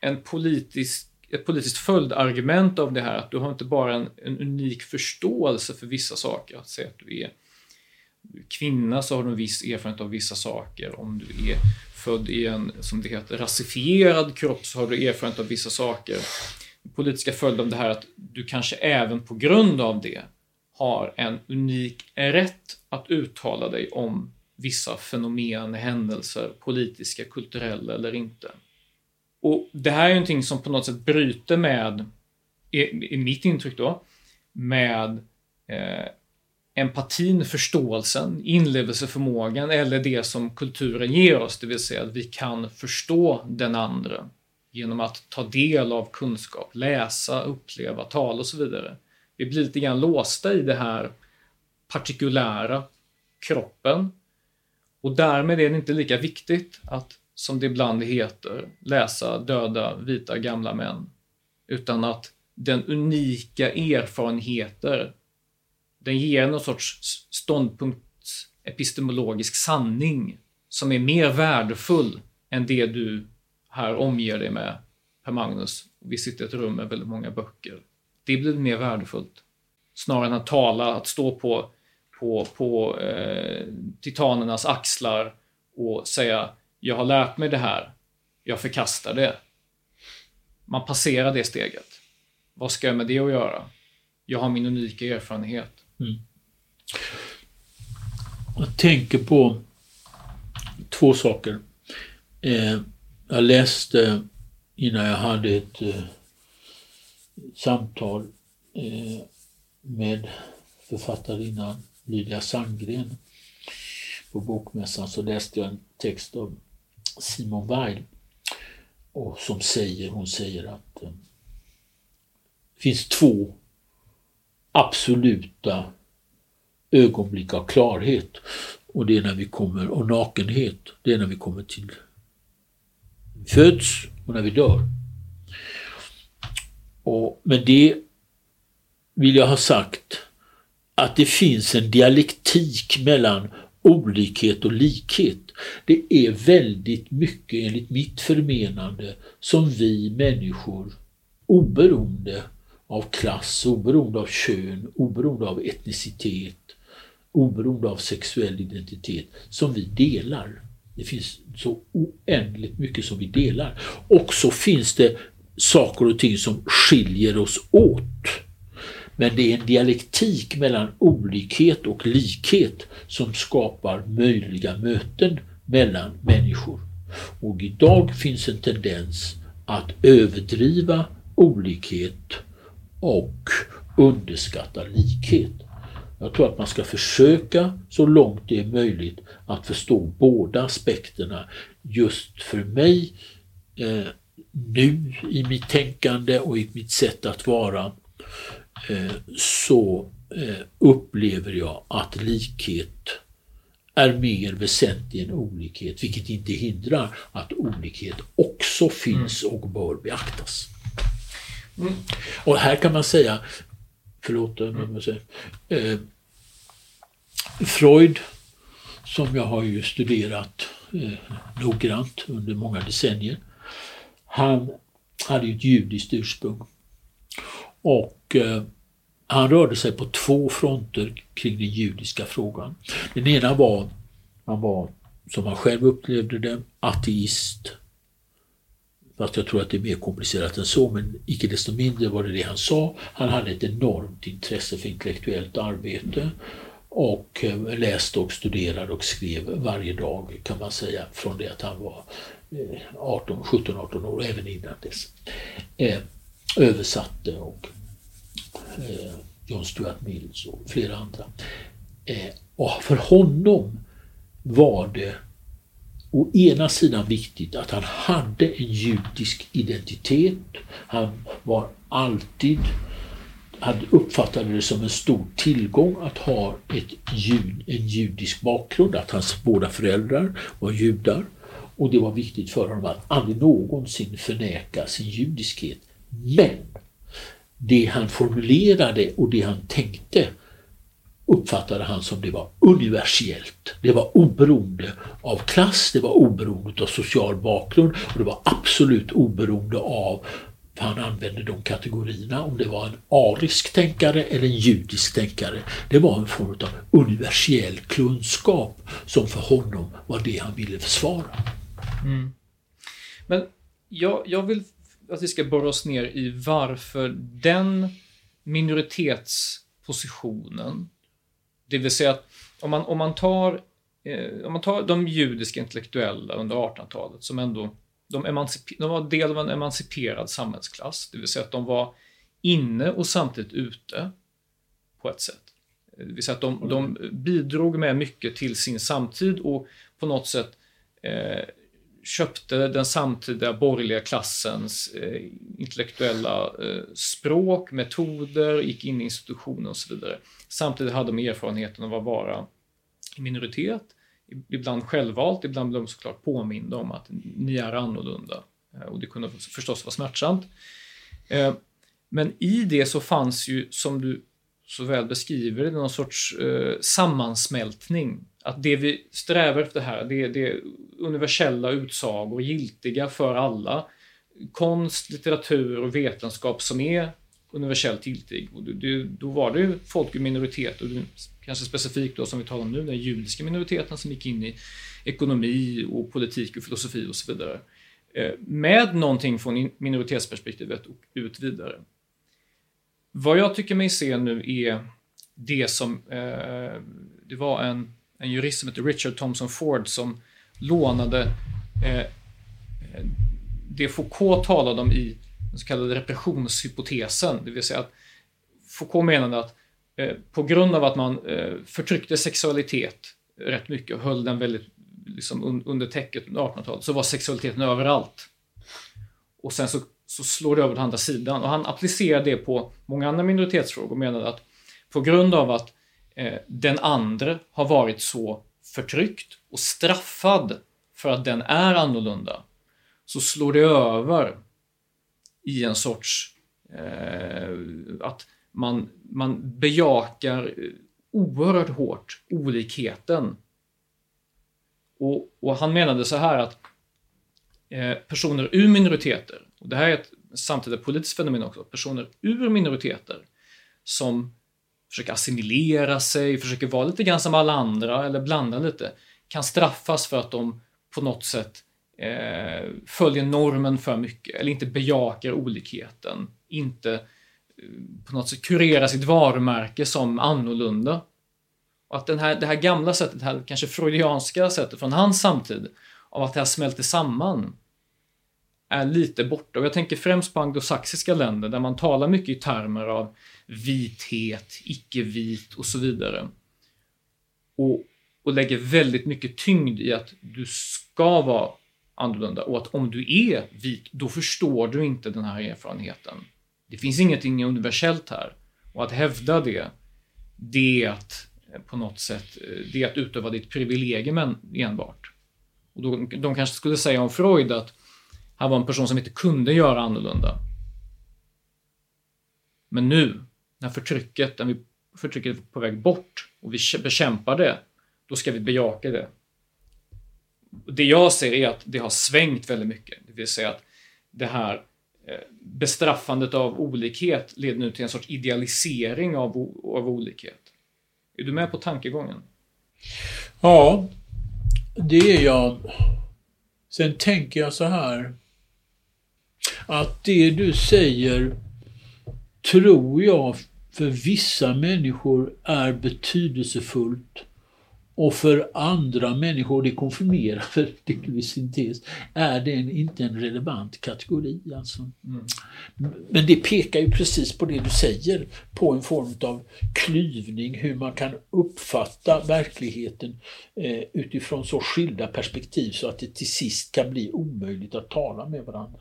B: en politisk, ett politiskt följargument av det här att du har inte bara en, en unik förståelse för vissa saker, att säga att du är kvinna så har du en viss erfarenhet av vissa saker. Om du är född i en, som det heter, rasifierad kropp så har du erfarenhet av vissa saker. Politiska följd av det här att du kanske även på grund av det har en unik rätt att uttala dig om vissa fenomen, händelser, politiska, kulturella eller inte. Och Det här är någonting som på något sätt bryter med, i, i mitt intryck då, med eh, empatin, förståelsen, inlevelseförmågan eller det som kulturen ger oss, det vill säga att vi kan förstå den andra genom att ta del av kunskap, läsa, uppleva, tala och så vidare. Vi blir lite grann låsta i det här partikulära, kroppen. Och därmed är det inte lika viktigt att, som det ibland heter, läsa döda vita gamla män. Utan att den unika erfarenheter den ger någon sorts ståndpunktsepistemologisk sanning som är mer värdefull än det du här omger dig med, Per Magnus. Vi sitter i ett rum med väldigt många böcker. Det blir mer värdefullt. Snarare än att tala, att stå på, på, på eh, titanernas axlar och säga jag har lärt mig det här, jag förkastar det. Man passerar det steget. Vad ska jag med det att göra? Jag har min unika erfarenhet. Mm.
C: Jag tänker på två saker. Eh, jag läste innan jag hade ett eh, samtal eh, med författarinnan Lydia Sandgren på Bokmässan så läste jag en text av Simon Weil och som säger, hon säger att eh, det finns två absoluta ögonblick av klarhet. Och det är när vi kommer, och nakenhet, det är när vi kommer till föds och när vi dör. Och med det vill jag ha sagt att det finns en dialektik mellan olikhet och likhet. Det är väldigt mycket enligt mitt förmenande som vi människor oberoende av klass, oberoende av kön, oberoende av etnicitet, oberoende av sexuell identitet som vi delar. Det finns så oändligt mycket som vi delar. Och så finns det saker och ting som skiljer oss åt. Men det är en dialektik mellan olikhet och likhet som skapar möjliga möten mellan människor. Och idag finns en tendens att överdriva olikhet och underskatta likhet. Jag tror att man ska försöka så långt det är möjligt att förstå båda aspekterna. Just för mig eh, nu i mitt tänkande och i mitt sätt att vara eh, så eh, upplever jag att likhet är mer väsentlig än olikhet, vilket inte hindrar att olikhet också finns mm. och bör beaktas. Mm. Och här kan man säga, förlåt, mm. säga, eh, Freud, som jag har ju studerat eh, noggrant under många decennier, han hade ju ett judiskt ursprung. Och eh, han rörde sig på två fronter kring den judiska frågan. Den ena var, han var, som han själv upplevde det, ateist. Fast jag tror att det är mer komplicerat än så, men icke desto mindre var det det han sa. Han hade ett enormt intresse för intellektuellt arbete och eh, läste och studerade och skrev varje dag kan man säga från det att han var 18, 17, 18 år och även innan dess. Eh, översatte och eh, John Stuart Mills och flera andra. Och för honom var det å ena sidan viktigt att han hade en judisk identitet. Han var alltid han uppfattade det som en stor tillgång att ha ett jud, en judisk bakgrund, att hans båda föräldrar var judar. Och det var viktigt för honom att aldrig någonsin förneka sin judiskhet. Men det han formulerade och det han tänkte uppfattade han som det var universellt. Det var oberoende av klass, det var oberoende av social bakgrund och det var absolut oberoende av för han använde de kategorierna, om det var en arisk tänkare eller en judisk tänkare. Det var en form av universell kunskap som för honom var det han ville försvara. Mm.
B: Men jag, jag vill att vi ska borra oss ner i varför den minoritetspositionen, det vill säga att om man, om man, tar, eh, om man tar de judiska intellektuella under 1800-talet som ändå de, de var del av en emanciperad samhällsklass, det vill säga att de var inne och samtidigt ute på ett sätt. Eh, det vill säga att de, de bidrog med mycket till sin samtid och på något sätt eh, köpte den samtida borgerliga klassens eh, intellektuella eh, språk, metoder, gick in i institutioner och så vidare. Samtidigt hade de erfarenheten av att vara minoritet, ibland självvalt, ibland blev de såklart påminda om att ni är annorlunda. Eh, och det kunde förstås vara smärtsamt. Eh, men i det så fanns ju, som du så väl beskriver det, någon sorts eh, sammansmältning att det vi strävar efter här, det, det är universella utsagor, giltiga för alla. Konst, litteratur och vetenskap som är universellt giltig. Och det, då var det ju folk i minoritet, och kanske specifikt då som vi talar om nu, den judiska minoriteten som gick in i ekonomi och politik och filosofi och så vidare. Eh, med någonting från minoritetsperspektivet och ut vidare. Vad jag tycker mig se nu är det som, eh, det var en en jurist som hette Richard Thompson Ford som lånade eh, det Foucault talade om i den så kallade repressionshypotesen, det vill säga att Foucault menade att eh, på grund av att man eh, förtryckte sexualitet rätt mycket och höll den väldigt liksom, under täcket under 1800-talet så var sexualiteten överallt. Och sen så, så slår det över till andra sidan och han applicerade det på många andra minoritetsfrågor och menade att på grund av att Eh, den andra har varit så förtryckt och straffad för att den är annorlunda, så slår det över i en sorts eh, att man, man bejakar eh, oerhört hårt olikheten. Och, och han menade så här att eh, personer ur minoriteter, och det här är ett samtida politiskt fenomen också, personer ur minoriteter som försöker assimilera sig, försöker vara lite grann som alla andra eller blanda lite, kan straffas för att de på något sätt eh, följer normen för mycket eller inte bejakar olikheten, inte eh, på något sätt kurerar sitt varumärke som annorlunda. Och att den här, det här gamla sättet, det här kanske freudianska sättet från hans samtid, av att det här smälter samman, är lite borta. Och jag tänker främst på anglosaxiska länder där man talar mycket i termer av vithet, icke-vit och så vidare. Och, och lägger väldigt mycket tyngd i att du ska vara annorlunda och att om du är vit, då förstår du inte den här erfarenheten. Det finns ingenting universellt här. Och att hävda det, det är att eh, på något sätt, eh, det är att utöva ditt privilegium enbart. Och då, de kanske skulle säga om Freud att han var en person som inte kunde göra annorlunda. Men nu, när förtrycket, när vi, förtrycket är på väg bort och vi bekämpar det, då ska vi bejaka det. Det jag ser är att det har svängt väldigt mycket. Det vill säga att det här eh, bestraffandet av olikhet leder nu till en sorts idealisering av, av olikhet. Är du med på tankegången?
C: Ja, det är jag. Sen tänker jag så här att det du säger tror jag för vissa människor är betydelsefullt och för andra människor, det konfirmerar för syntes, är det inte en relevant kategori. Alltså. Mm. Men det pekar ju precis på det du säger, på en form av klyvning, hur man kan uppfatta verkligheten eh, utifrån så skilda perspektiv så att det till sist kan bli omöjligt att tala med varandra.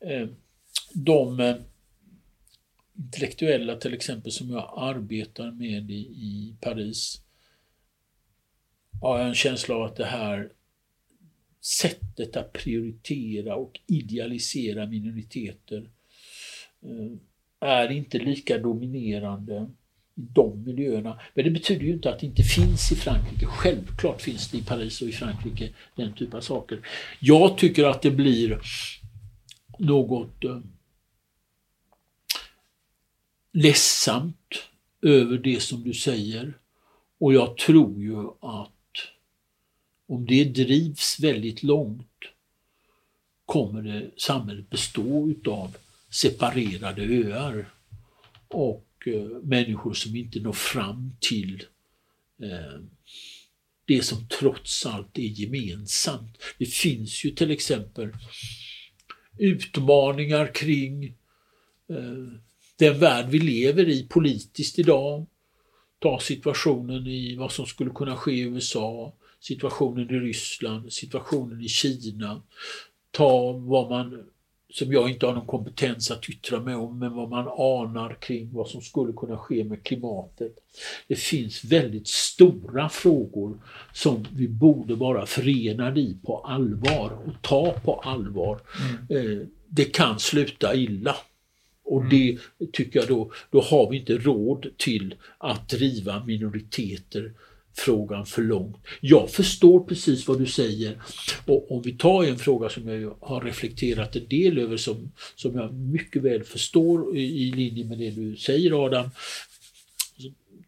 C: Eh, de eh, intellektuella till exempel som jag arbetar med i, i Paris har jag en känsla av att det här sättet att prioritera och idealisera minoriteter eh, är inte lika dominerande i de miljöerna. Men det betyder ju inte att det inte finns i Frankrike. Självklart finns det i Paris och i Frankrike den typen av saker. Jag tycker att det blir något eh, ledsamt över det som du säger. Och jag tror ju att om det drivs väldigt långt kommer det, samhället bestå utav separerade öar och eh, människor som inte når fram till eh, det som trots allt är gemensamt. Det finns ju till exempel utmaningar kring eh, den värld vi lever i politiskt idag. Ta situationen i vad som skulle kunna ske i USA, situationen i Ryssland, situationen i Kina. Ta vad man, som jag inte har någon kompetens att yttra mig om, men vad man anar kring vad som skulle kunna ske med klimatet. Det finns väldigt stora frågor som vi borde vara förenade i på allvar och ta på allvar. Mm. Eh, det kan sluta illa. Och mm. det tycker jag då, då har vi inte råd till att driva minoriteter frågan för långt. Jag förstår precis vad du säger och om vi tar en fråga som jag har reflekterat en del över som, som jag mycket väl förstår i linje med det du säger Adam.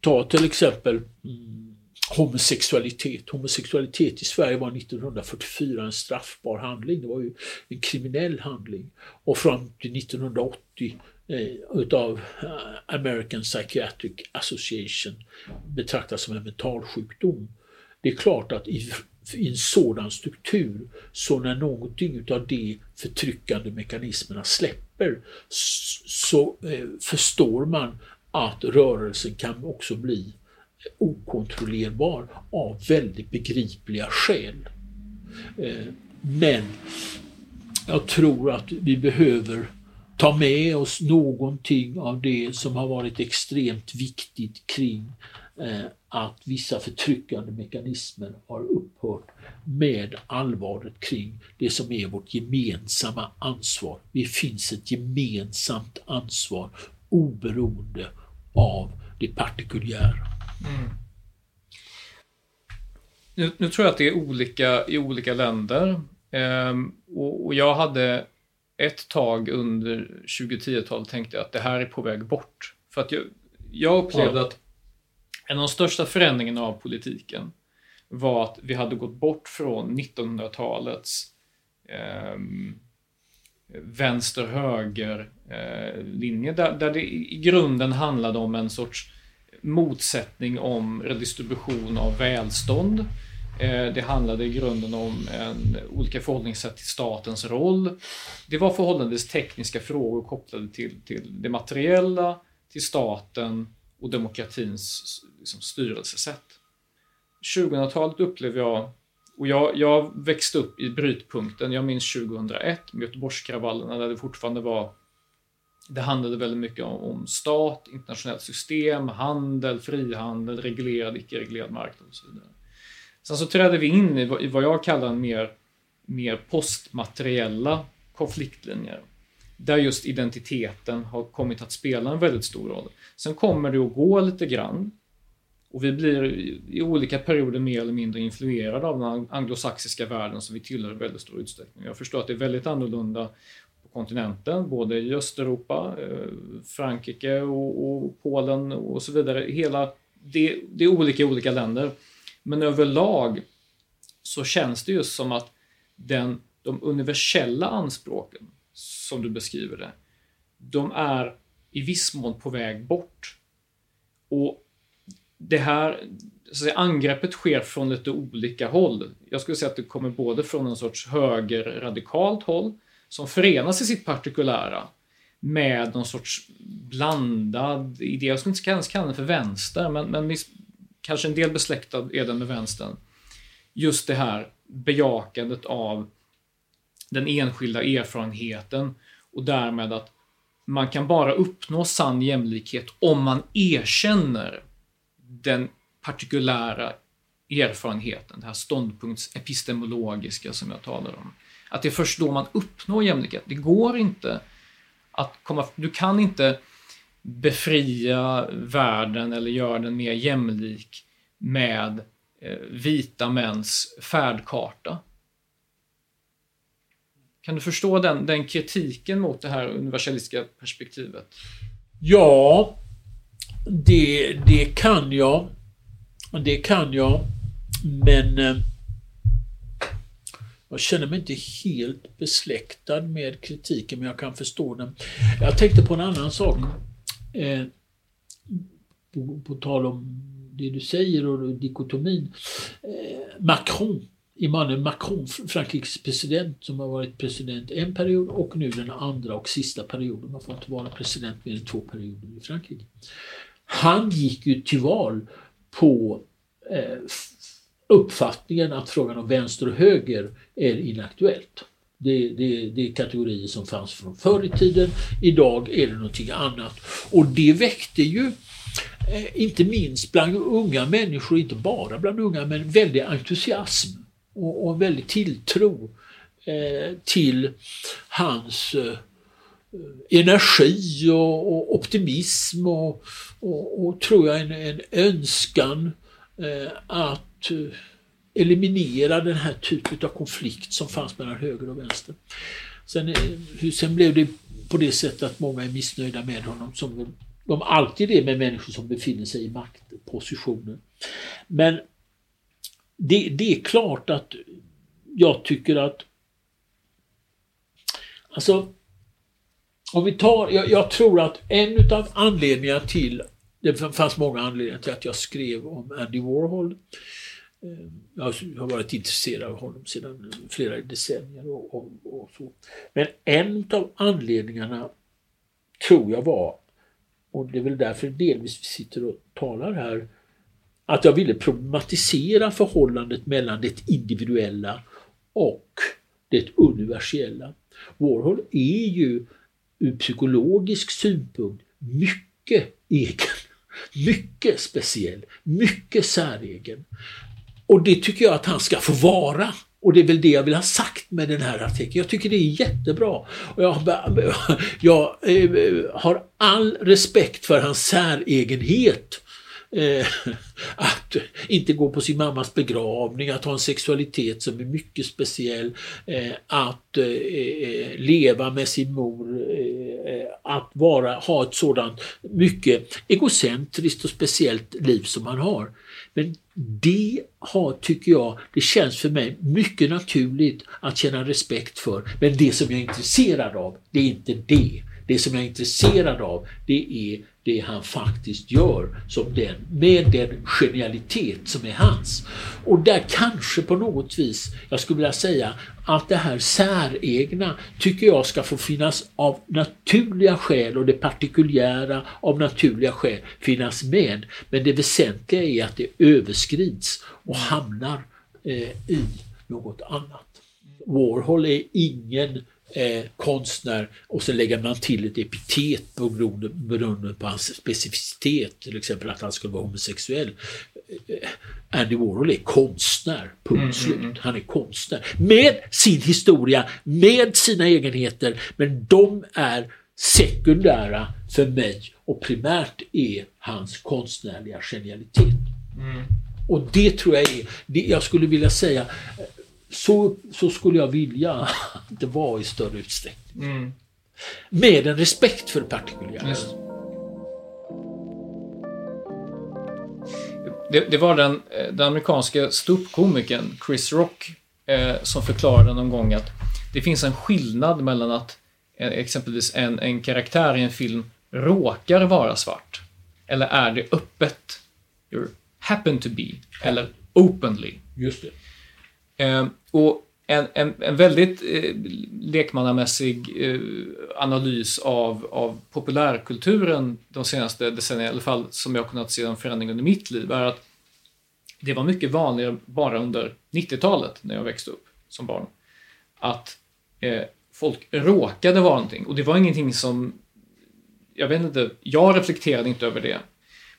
C: Ta till exempel mm, homosexualitet. Homosexualitet i Sverige var 1944 en straffbar handling. Det var ju en kriminell handling. Och fram till 1980 Eh, utav eh, American Psychiatric Association betraktas som en mentalsjukdom. Det är klart att i, i en sådan struktur, så när någonting utav de förtryckande mekanismerna släpper, så eh, förstår man att rörelsen kan också bli okontrollerbar av väldigt begripliga skäl. Eh, men jag tror att vi behöver ta med oss någonting av det som har varit extremt viktigt kring eh, att vissa förtryckande mekanismer har upphört med allvaret kring det som är vårt gemensamma ansvar. Det finns ett gemensamt ansvar oberoende av det partikulära. Mm.
B: Nu, nu, tror jag att det är olika i olika länder. Ehm, och, och, jag hade ett tag under 2010-talet tänkte jag att det här är på väg bort. För att jag, jag upplevde att en av de största förändringarna av politiken var att vi hade gått bort från 1900-talets eh, vänster-höger eh, linje där, där det i grunden handlade om en sorts motsättning om redistribution av välstånd. Eh, det handlade i grunden om en, olika förhållningssätt till statens roll. Det var förhållandevis tekniska frågor kopplade till, till det materiella, till staten och demokratins liksom, styrelsesätt. 2000-talet upplever jag, och jag, jag växte upp i brytpunkten, jag minns 2001 med Göteborgskravallerna där det fortfarande var det handlade väldigt mycket om, om stat, internationellt system, handel, frihandel, reglerad, icke-reglerad marknad och så vidare. Sen så trädde vi in i vad jag kallar en mer, mer postmateriella konfliktlinjer. Där just identiteten har kommit att spela en väldigt stor roll. Sen kommer det att gå lite grann. Och vi blir i olika perioder mer eller mindre influerade av den anglosaxiska världen som vi tillhör i väldigt stor utsträckning. Jag förstår att det är väldigt annorlunda på kontinenten, både i Östeuropa, eh, Frankrike och, och Polen och så vidare. Hela, det, det är olika i olika länder. Men överlag så känns det just som att den, de universella anspråken, som du beskriver det, de är i viss mån på väg bort. Och det här så angreppet sker från lite olika håll. Jag skulle säga att det kommer både från en sorts högerradikalt håll som förenas i sitt partikulära med någon sorts blandad idé. Jag skulle inte ens kalla den för vänster, men, men kanske en del besläktad är den med vänstern. Just det här bejakandet av den enskilda erfarenheten och därmed att man kan bara uppnå sann jämlikhet om man erkänner den partikulära erfarenheten, det här ståndpunktsepistemologiska som jag talar om. Att det är först då man uppnår jämlikhet. Det går inte att komma... Du kan inte befria världen eller göra den mer jämlik med eh, vita mäns färdkarta. Kan du förstå den, den kritiken mot det här universalistiska perspektivet?
C: Ja, det, det kan jag. Det kan jag. Men eh, jag känner mig inte helt besläktad med kritiken, men jag kan förstå den. Jag tänkte på en annan sak. Eh, på, på tal om det du säger och dikotomin. Eh, Macron, Emmanuel Macron, Frankrikes president som har varit president en period och nu den andra och sista perioden. Man får inte vara president mer än två perioder i Frankrike. Han gick ju till val på eh, uppfattningen att frågan om vänster och höger är inaktuellt. Det, det, det är kategorier som fanns från förr i tiden. Idag är det någonting annat. Och det väckte ju eh, inte minst bland unga människor, inte bara bland unga, men väldig entusiasm och, och väldig tilltro eh, till hans eh, energi och, och optimism och, och, och, tror jag en, en önskan eh, att eh, eliminera den här typen av konflikt som fanns mellan höger och vänster. Sen, eh, sen blev det på det sättet att många är missnöjda med honom som de alltid är med människor som befinner sig i maktpositioner. Men det, det är klart att jag tycker att Alltså om vi tar, jag, jag tror att en av anledningarna till, det fanns många anledningar till att jag skrev om Andy Warhol. Eh, alltså, jag har varit intresserad av honom sedan flera decennier och, och, och så. Men en av anledningarna tror jag var, och det är väl därför delvis vi sitter och talar här, att jag ville problematisera förhållandet mellan det individuella och det universella. Warhol är ju ur psykologisk synpunkt mycket egen. Mycket speciell, mycket säregen. Och det tycker jag att han ska få vara. Och det är väl det jag vill ha sagt med den här artikeln. Jag tycker det är jättebra. Och jag, jag eh, har all respekt för hans säregenhet eh, att inte gå på sin mammas begravning, att ha en sexualitet som är mycket speciell, eh, att eh, eh leva med sin mor, eh, att vara, ha ett sådant mycket egocentriskt och speciellt liv som han har. Men det har, tycker jag, det känns för mig mycket naturligt att känna respekt för. Men det som jag är intresserad av, det är inte det. Det som jag är intresserad av, det är det han faktiskt gör som den, med den genialitet som är hans. Och där kanske på något vis, jag skulle vilja säga att det här säregna tycker jag ska få finnas av naturliga skäl och det partikulära av naturliga skäl finnas med. Men det väsentliga är att det överskrids och hamnar eh, i något annat. Warhol är ingen eh, konstnär och så lägger man till ett epitet beroende, beroende på hans specificitet, till exempel att han skulle vara homosexuell. Eh, Andy Warhol är konstnär, punkt mm, slut. Mm, mm. Han är konstnär. Med sin historia, med sina egenheter, men de är sekundära för mig och primärt är hans konstnärliga genialitet. Mm. Och det tror jag är, det jag skulle vilja säga, så, så skulle jag vilja att det var i större utsträckning. Mm. Med en respekt för det.
B: Det, det, var den, den amerikanska ståuppkomikern Chris Rock eh, som förklarade någon gång att det finns en skillnad mellan att eh, exempelvis en, en karaktär i en film råkar vara svart. Eller är det öppet? You happen to be. Eller openly.
C: Just det.
B: Eh, och en, en, en väldigt eh, lekmannamässig eh, analys av, av populärkulturen de senaste decennierna, i alla fall som jag har kunnat se en förändring under mitt liv, är att det var mycket vanligare bara under 90-talet när jag växte upp som barn. Att eh, folk råkade vara någonting och det var ingenting som jag vet inte, jag reflekterade inte över det.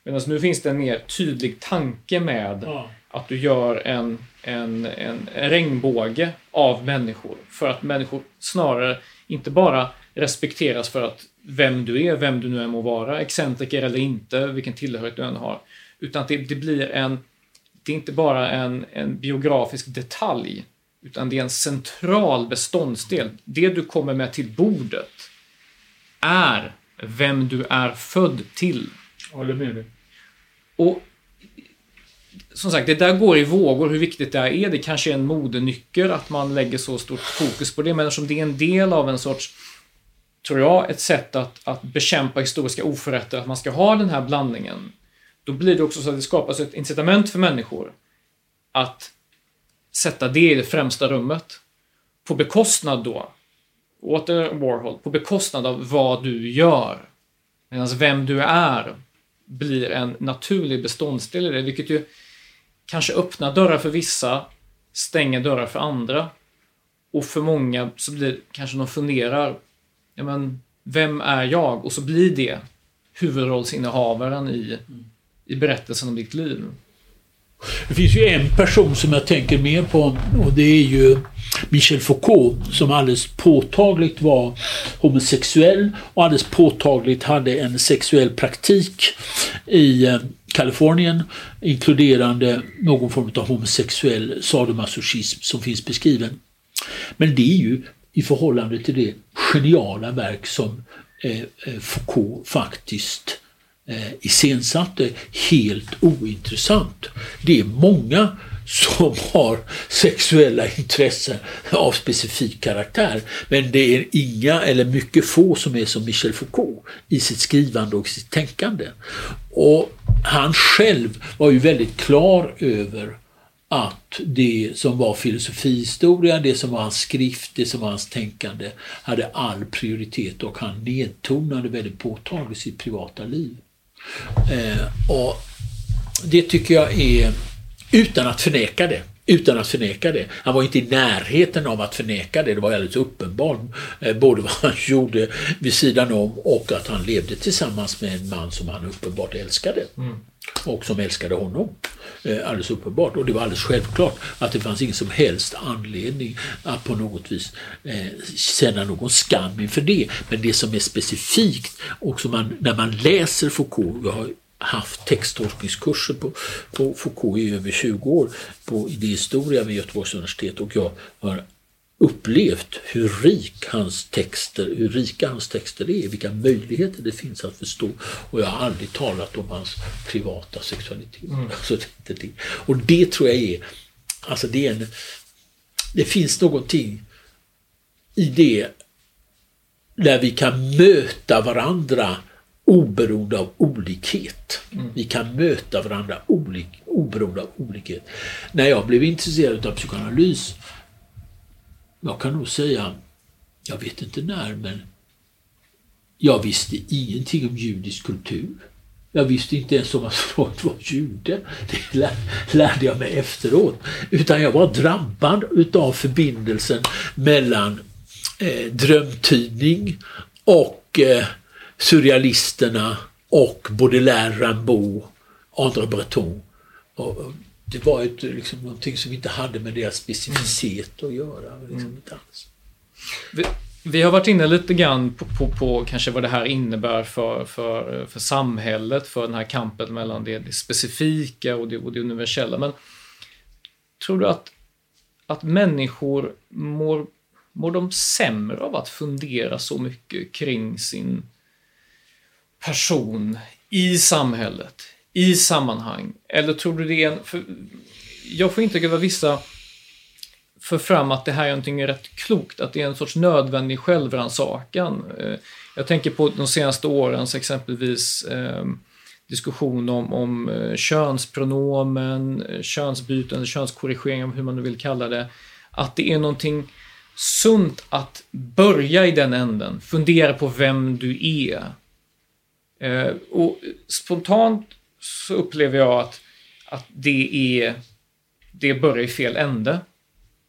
B: Medan nu finns det en mer tydlig tanke med ja. att du gör en en, en, en regnbåge av människor. För att människor snarare inte bara respekteras för att vem du är, vem du nu än må vara, excentriker eller inte, vilken tillhörighet du än har. Utan det, det blir en, det är inte bara en, en biografisk detalj, utan det är en central beståndsdel. Det du kommer med till bordet är vem du är född till.
C: Jag håller med dig.
B: Och som sagt, det där går i vågor hur viktigt det är. Det kanske är en modenyckel att man lägger så stort fokus på det, men eftersom det är en del av en sorts, tror jag, ett sätt att, att bekämpa historiska oförrätter, att man ska ha den här blandningen, då blir det också så att det skapas ett incitament för människor att sätta det i det främsta rummet. På bekostnad då, åter Warhol, på bekostnad av vad du gör. Medan vem du är blir en naturlig beståndsdel i det, vilket ju kanske öppnar dörrar för vissa, stänger dörrar för andra. Och för många så blir kanske de funderar, ja men vem är jag? Och så blir det huvudrollsinnehavaren i, i berättelsen om ditt liv.
C: Det finns ju en person som jag tänker mer på och det är ju Michel Foucault som alldeles påtagligt var homosexuell och alldeles påtagligt hade en sexuell praktik i eh, Kalifornien inkluderande någon form av homosexuell sadomasochism som finns beskriven. Men det är ju i förhållande till det geniala verk som eh, eh Foucault faktiskt eh, iscensatte helt ointressant. Det är många som har sexuella intressen av specifik karaktär. Men det är inga eller mycket få som är som Michel Foucault i sitt skrivande och sitt tänkande. Och han själv var ju väldigt klar över att det som var filosofihistoria, det som var hans skrift, det som var hans tänkande hade all prioritet och han nedtonade väldigt påtagligt sitt privata liv. Eh, och Det tycker jag är, utan att förneka det, utan att förneka det. Han var inte i närheten av att förneka det. Det var alldeles uppenbart. Eh, både vad han gjorde vid sidan om och att han levde tillsammans med en man som han uppenbart älskade. Mm. Och som älskade honom. Eh, alldeles uppenbart. Och det var alldeles självklart att det fanns ingen som helst anledning att på något vis eh, känna någon skam inför det. Men det som är specifikt och som man, när man läser Foucault, jag har haft texttolkningskurser på, på Foucault i över 20 år på idéhistoria vid Göteborgs universitet och jag har upplevt hur rik hans texter, hur rika hans texter är, vilka möjligheter det finns att förstå. Och jag har aldrig talat om hans privata sexualitet. Mm. Alltså, det, det. Och det tror jag är, alltså det är en, det finns någonting i det där vi kan möta varandra oberoende av olikhet. Mm. Vi kan möta varandra olik, oberoende av olikhet. När jag blev intresserad av psykoanalys, jag kan nog säga, jag vet inte när, men jag visste ingenting om judisk kultur. Jag visste inte ens om att Freud var jude. Det lärde jag mig efteråt. Utan jag var drabbad utav förbindelsen mellan eh, drömtidning och eh, surrealisterna och Baudelaire, Rimbaud, André Breton. Och, det var ett, liksom, någonting som inte hade med deras specificitet att göra. Liksom, mm. inte alls.
B: Vi, vi, har varit inne lite grann på, på, på, kanske vad det här innebär för, för, för samhället, för den här kampen mellan det, det specifika och det, och det universella. Men tror du att, att människor mår, mår de sämre av att fundera så mycket kring sin person i samhället, i sammanhang? Eller tror du det är en... För jag får intrycket av att vissa för fram att det här är någonting rätt klokt, att det är en sorts nödvändig självrannsakan. Eh, jag tänker på de senaste årens exempelvis eh, diskussion om, om eh, könspronomen, eh, könsbyten, könskorrigering, hur man nu vill kalla det. Att det är någonting sunt att börja i den änden, fundera på vem du är. Eh, och spontant så upplever jag att, att det är det börjar i fel ände.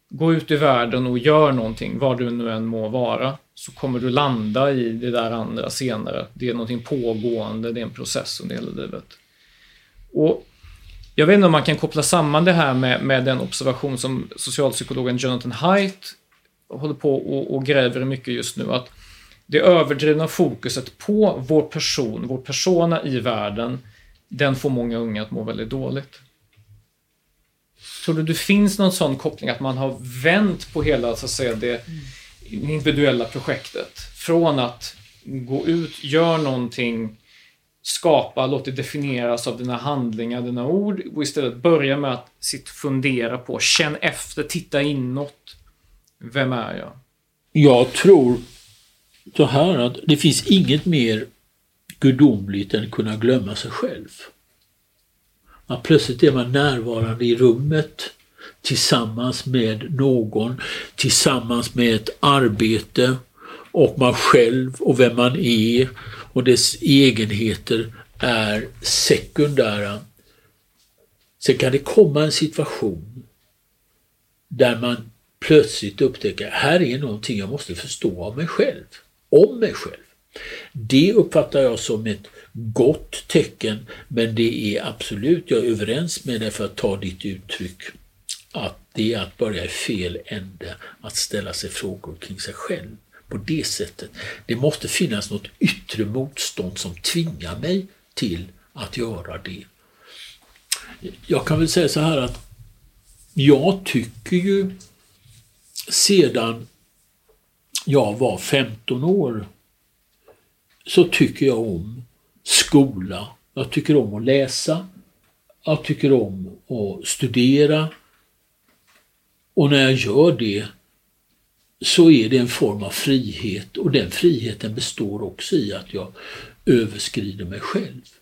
B: Gå ut i världen och gör någonting, vad du nu än må vara, så kommer du landa i det där andra senare. Det är någonting pågående, det är en process under hela livet. Och jag vet inte om man kan koppla samman det här med, med den observation som socialpsykologen Jonathan Haidt håller på och, och gräver mycket just nu. Att det överdrivna fokuset på vår person, vår persona i världen, den får många unga att må väldigt dåligt. Tror du det finns någon sån koppling att man har vänt på hela så att säga, det individuella projektet? Från att gå ut, gör någonting, skapa, låt det definieras av dina handlingar, dina ord och istället börja med att sitt fundera på, känn efter, titta inåt. Vem är jag?
C: Jag tror så här att det finns inget mer gudomligt än att kunna glömma sig själv. Att plötsligt är man närvarande i rummet tillsammans med någon, tillsammans med ett arbete och man själv och vem man är och dess egenheter är sekundära. Sen kan det komma en situation där man plötsligt upptäcker, här är någonting jag måste förstå av mig själv, om mig själv. Det uppfattar jag som ett gott tecken, men det är absolut, jag är överens med dig för att ta ditt uttryck, att det är att börja i fel ände, att ställa sig frågor kring sig själv på det sättet. Det måste finnas något yttre motstånd som tvingar mig till att göra det. Jag kan väl säga så här att jag tycker ju sedan jag var 15 år så tycker jag om skola. Jag tycker om att läsa. Jag tycker om att studera. Och när jag gör det så är det en form av frihet och den friheten består också i att jag överskrider mig själv.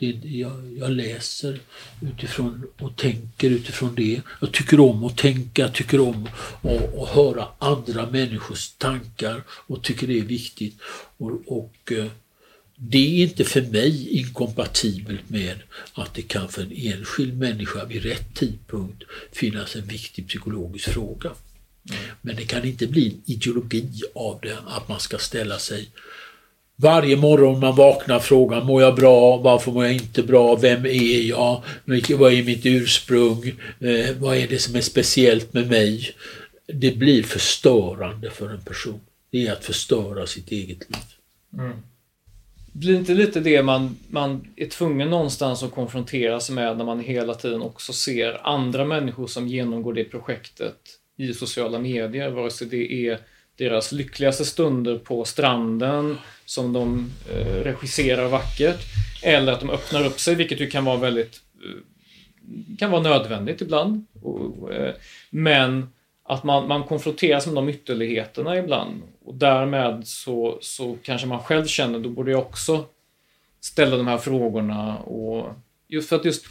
C: Det, jag, jag, läser utifrån och tänker utifrån det. Jag tycker om att tänka, tycker om att, att höra andra människors tankar och tycker det är viktigt. Och, och eh, det är inte för mig inkompatibelt med att det kan för en enskild människa vid rätt tidpunkt finnas en viktig psykologisk fråga. Mm. Men det kan inte bli en ideologi av det, att man ska ställa sig varje morgon man vaknar frågan, mår jag bra? Varför mår jag inte bra? Vem är jag? Vad är mitt ursprung? Eh, vad är det som är speciellt med mig? Det blir förstörande för en person. Det är att förstöra sitt eget liv. Mm.
B: Blir inte lite det man, man är tvungen någonstans att konfronteras med när man hela tiden också ser andra människor som genomgår det projektet i sociala medier, vare sig det är deras lyckligaste stunder på stranden som de eh, regisserar vackert eller att de öppnar upp sig, vilket ju kan vara väldigt eh, kan vara nödvändigt ibland. Och, eh, men att man, man konfronteras med de ytterligheterna ibland och därmed så, så kanske man själv känner, då borde jag också ställa de här frågorna och just för att just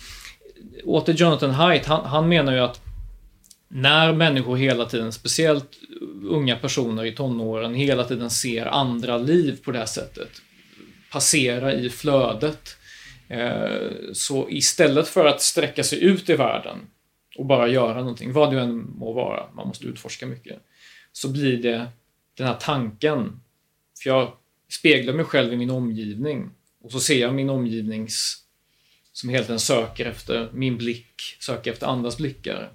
B: åter Jonathan Haidt, han, han menar ju att när människor hela tiden, speciellt unga personer i tonåren, hela tiden ser andra liv på det här sättet, passera i flödet, eh, så istället för att sträcka sig ut i världen och bara göra någonting, vad det än må vara, man måste utforska mycket, så blir det den här tanken. För jag speglar mig själv i min omgivning och så ser jag min omgivnings som hela tiden söker efter min blick, söker efter andras blickar.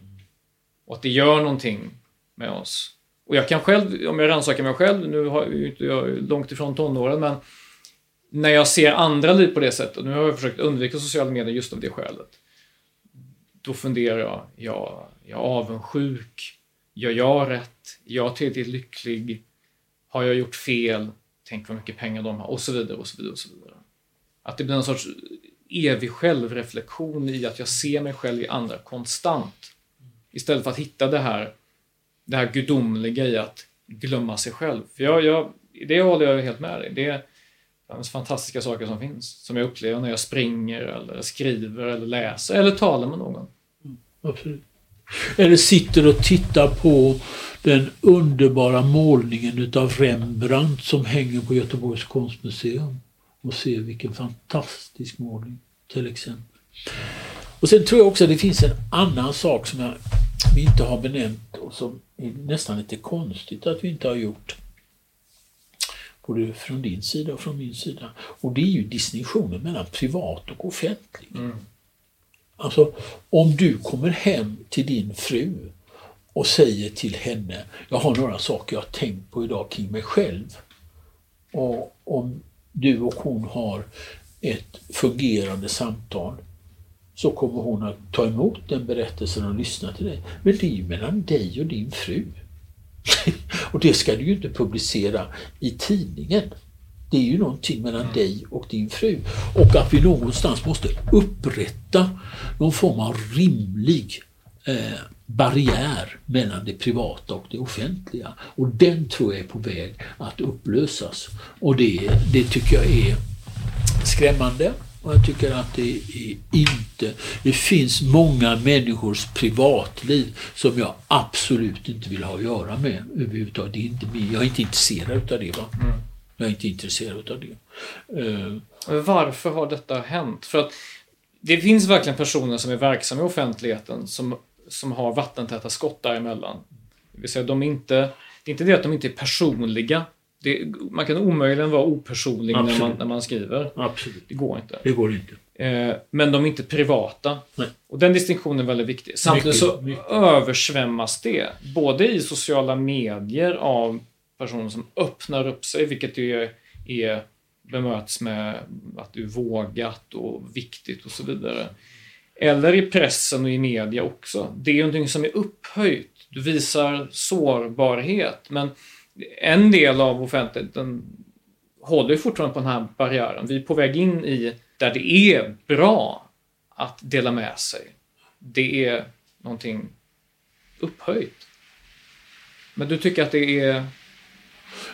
B: Och att det gör någonting med oss. Och jag kan själv, om jag rannsakar mig själv, nu har jag inte jag långt ifrån tonåren, men när jag ser andra liv på det sättet, nu har jag försökt undvika sociala medier just av det skälet. Då funderar jag, ja, jag är avundsjuk. Gör jag rätt? Är jag tillräckligt lycklig? Har jag gjort fel? Tänk vad mycket pengar de har och så vidare och så vidare och så vidare. Att det blir en sorts evig självreflektion i att jag ser mig själv i andra konstant. Istället för att hitta det här, det här gudomliga i att glömma sig själv. För jag, jag, det håller jag helt med dig. Det är de fantastiska saker som finns. Som jag upplever när jag springer eller skriver eller läser eller talar med någon.
C: Mm, absolut. Eller sitter och tittar på den underbara målningen utav Rembrandt som hänger på Göteborgs konstmuseum och ser vilken fantastisk målning till exempel. Och sen tror jag också att det finns en annan sak som jag, vi inte har benämnt och som är nästan lite konstigt att vi inte har gjort. Både från din sida och från min sida. Och det är ju distinktionen mellan privat och offentlig. Mm. Alltså, om du kommer hem till din fru och säger till henne, jag har några saker jag har tänkt på idag kring mig själv. Och om du och hon har ett fungerande samtal så kommer hon att ta emot den berättelsen och lyssna till dig. Men det är ju mellan dig och din fru. och det ska du ju inte publicera i tidningen. Det är ju någonting mellan mm. dig och din fru. Och att vi någonstans måste upprätta någon form av rimlig eh, barriär mellan det privata och det offentliga. Och den tror jag är på väg att upplösas. Och det, det tycker jag är skrämmande. Och jag tycker att det är inte... Det finns många människors privatliv som jag absolut inte vill ha att göra med överhuvudtaget. Det är inte, jag är inte intresserad av det. Va? Mm. Jag är inte intresserad av det.
B: Uh, Varför har detta hänt? För att det finns verkligen personer som är verksamma i offentligheten som som har vattentäta skott däremellan. Det vill säga, de är inte, det är inte det att de inte är personliga. Det, man kan omöjligen vara opersonlig när man, när man skriver.
C: Absolut.
B: Det går inte.
C: Det går inte.
B: Eh, men de är inte privata.
C: Nej.
B: Och den distinktionen är väldigt viktig. Samtidigt så mycket. översvämmas det, både i sociala medier av personer som öppnar upp sig, vilket ju är, bemöts med att du är vågat och viktigt och så vidare. Eller i pressen och i media också. Det är någonting som är upphöjt. Du visar sårbarhet. Men en del av offentligheten håller fortfarande på den här barriären. Vi är på väg in i där det är bra att dela med sig. Det är någonting upphöjt. Men du tycker att det är...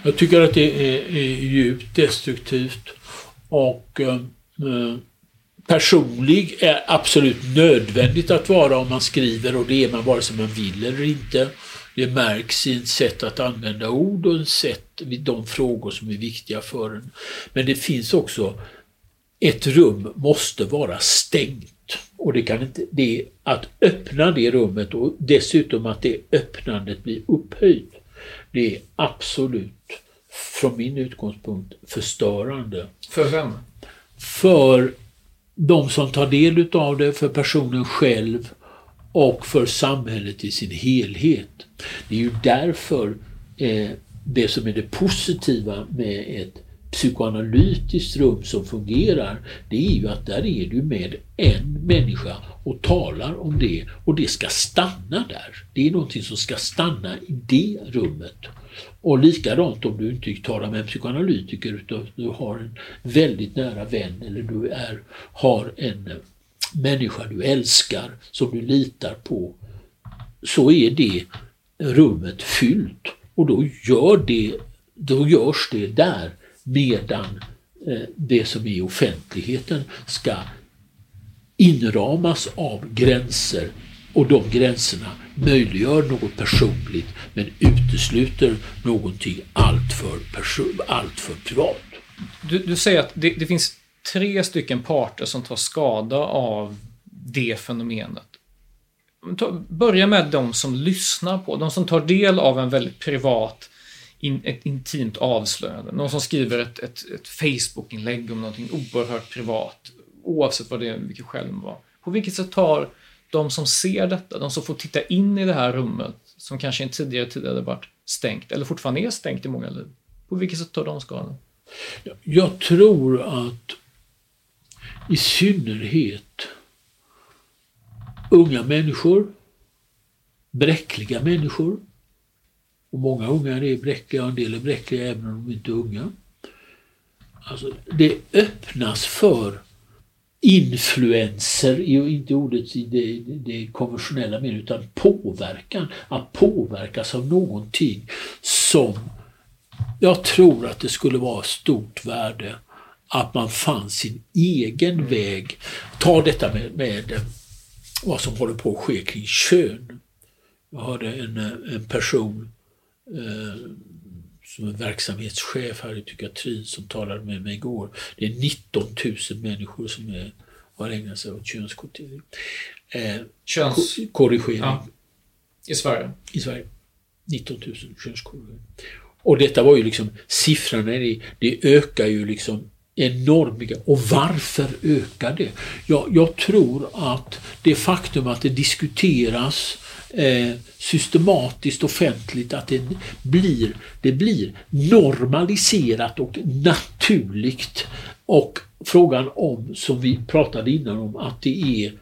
C: Jag tycker att det är, är djupt destruktivt och eh, eh personlig är absolut nödvändigt att vara om man skriver och det är man vare sig man vill eller inte. Det märks i ett sätt att använda ord och ett sätt vid de frågor som är viktiga för en. Men det finns också, ett rum måste vara stängt. Och det kan inte, det att öppna det rummet och dessutom att det öppnandet blir upphöjt. Det är absolut, från min utgångspunkt, förstörande.
B: För vem?
C: För de som tar del utav det, för personen själv och för samhället i sin helhet. Det är ju därför eh, det som är det positiva med ett psykoanalytiskt rum som fungerar, det är ju att där är du med en människa och talar om det och det ska stanna där. Det är någonting som ska stanna i det rummet. Och likadant om du inte talar med en psykoanalytiker utan du har en väldigt nära vän eller du är, har en människa du älskar som du litar på så är det rummet fyllt och då, gör det, då görs det där medan eh, det som är offentligheten ska inramas av gränser och de gränserna möjliggör något personligt men utesluter någonting alltför, allt för privat.
B: Du, du säger att det, det, finns tre stycken parter som tar skada av det fenomenet. Börja med de som lyssnar på, de som tar del av en väldigt privat in, ett intimt avslöjande. Någon som skriver ett, ett, ett Facebook-inlägg om någonting oerhört privat, oavsett vad det är, vilket det var. På vilket sätt tar de som ser detta, de som får titta in i det här rummet, som kanske i en tidigare tid hade varit stängt, eller fortfarande är stängt i många liv, på vilket sätt tar de skadan?
C: Jag tror att i synnerhet unga människor, bräckliga människor, och många unga är bräckliga och en del är bräckliga även om de inte är unga. Alltså, det öppnas för influenser, inte ordet i det, det konventionella meningen, utan påverkan. Att påverkas av någonting som jag tror att det skulle vara stort värde att man fann sin egen mm. väg. Ta detta med, med eh, vad som håller på att ske kring kön. Jag hörde en, eh, en person eh, som är verksamhetschef här i psykiatrin som talade med mig igår. Det är 19 000 människor som är, har ägnat sig åt könskvotering.
B: Eh, Könskorrigering? Ja. I Sverige?
C: I Sverige. 19 000 könskorrigering. Och detta var ju liksom, siffrorna det ökar ju liksom enormt Och varför ökar det? Jag, jag tror att det faktum att det diskuteras eh, systematiskt offentligt, att det blir, det blir normaliserat och naturligt. Och frågan om, som vi pratade innan om, att det är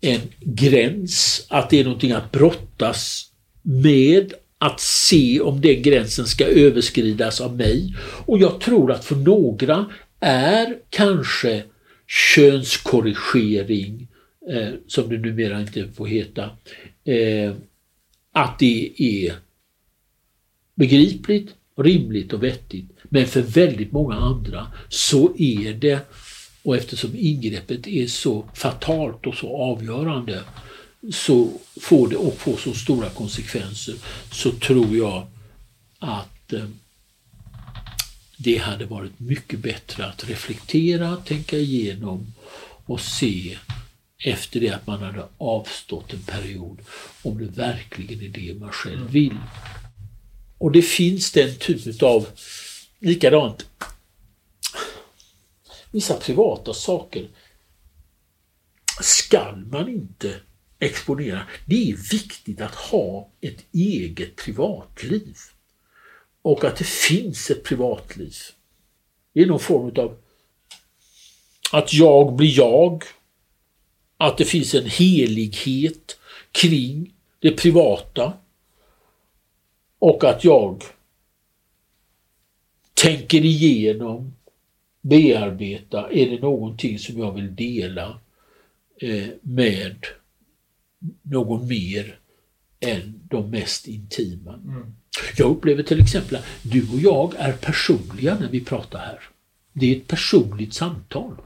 C: en gräns, att det är någonting att brottas med, att se om den gränsen ska överskridas av mig. Och jag tror att för några är kanske könskorrigering, eh, som det numera inte får heta, eh, att det är begripligt, rimligt och vettigt. Men för väldigt många andra så är det, och eftersom ingreppet är så fatalt och så avgörande, så får det och får så stora konsekvenser, så tror jag att eh, det hade varit mycket bättre att reflektera, tänka igenom och se efter det att man hade avstått en period om det verkligen är det man själv mm. vill. Och det finns den typen av, likadant, vissa privata saker skall man inte exponera. Det är viktigt att ha ett eget privatliv. Och att det finns ett privatliv. Det är någon form av att jag blir jag. Att det finns en helighet kring det privata. Och att jag tänker igenom, bearbeta, är det någonting som jag vill dela eh, med någon mer än de mest intima. Mm. Jag upplever till exempel att du och jag är personliga när vi pratar här. Det är ett personligt samtal.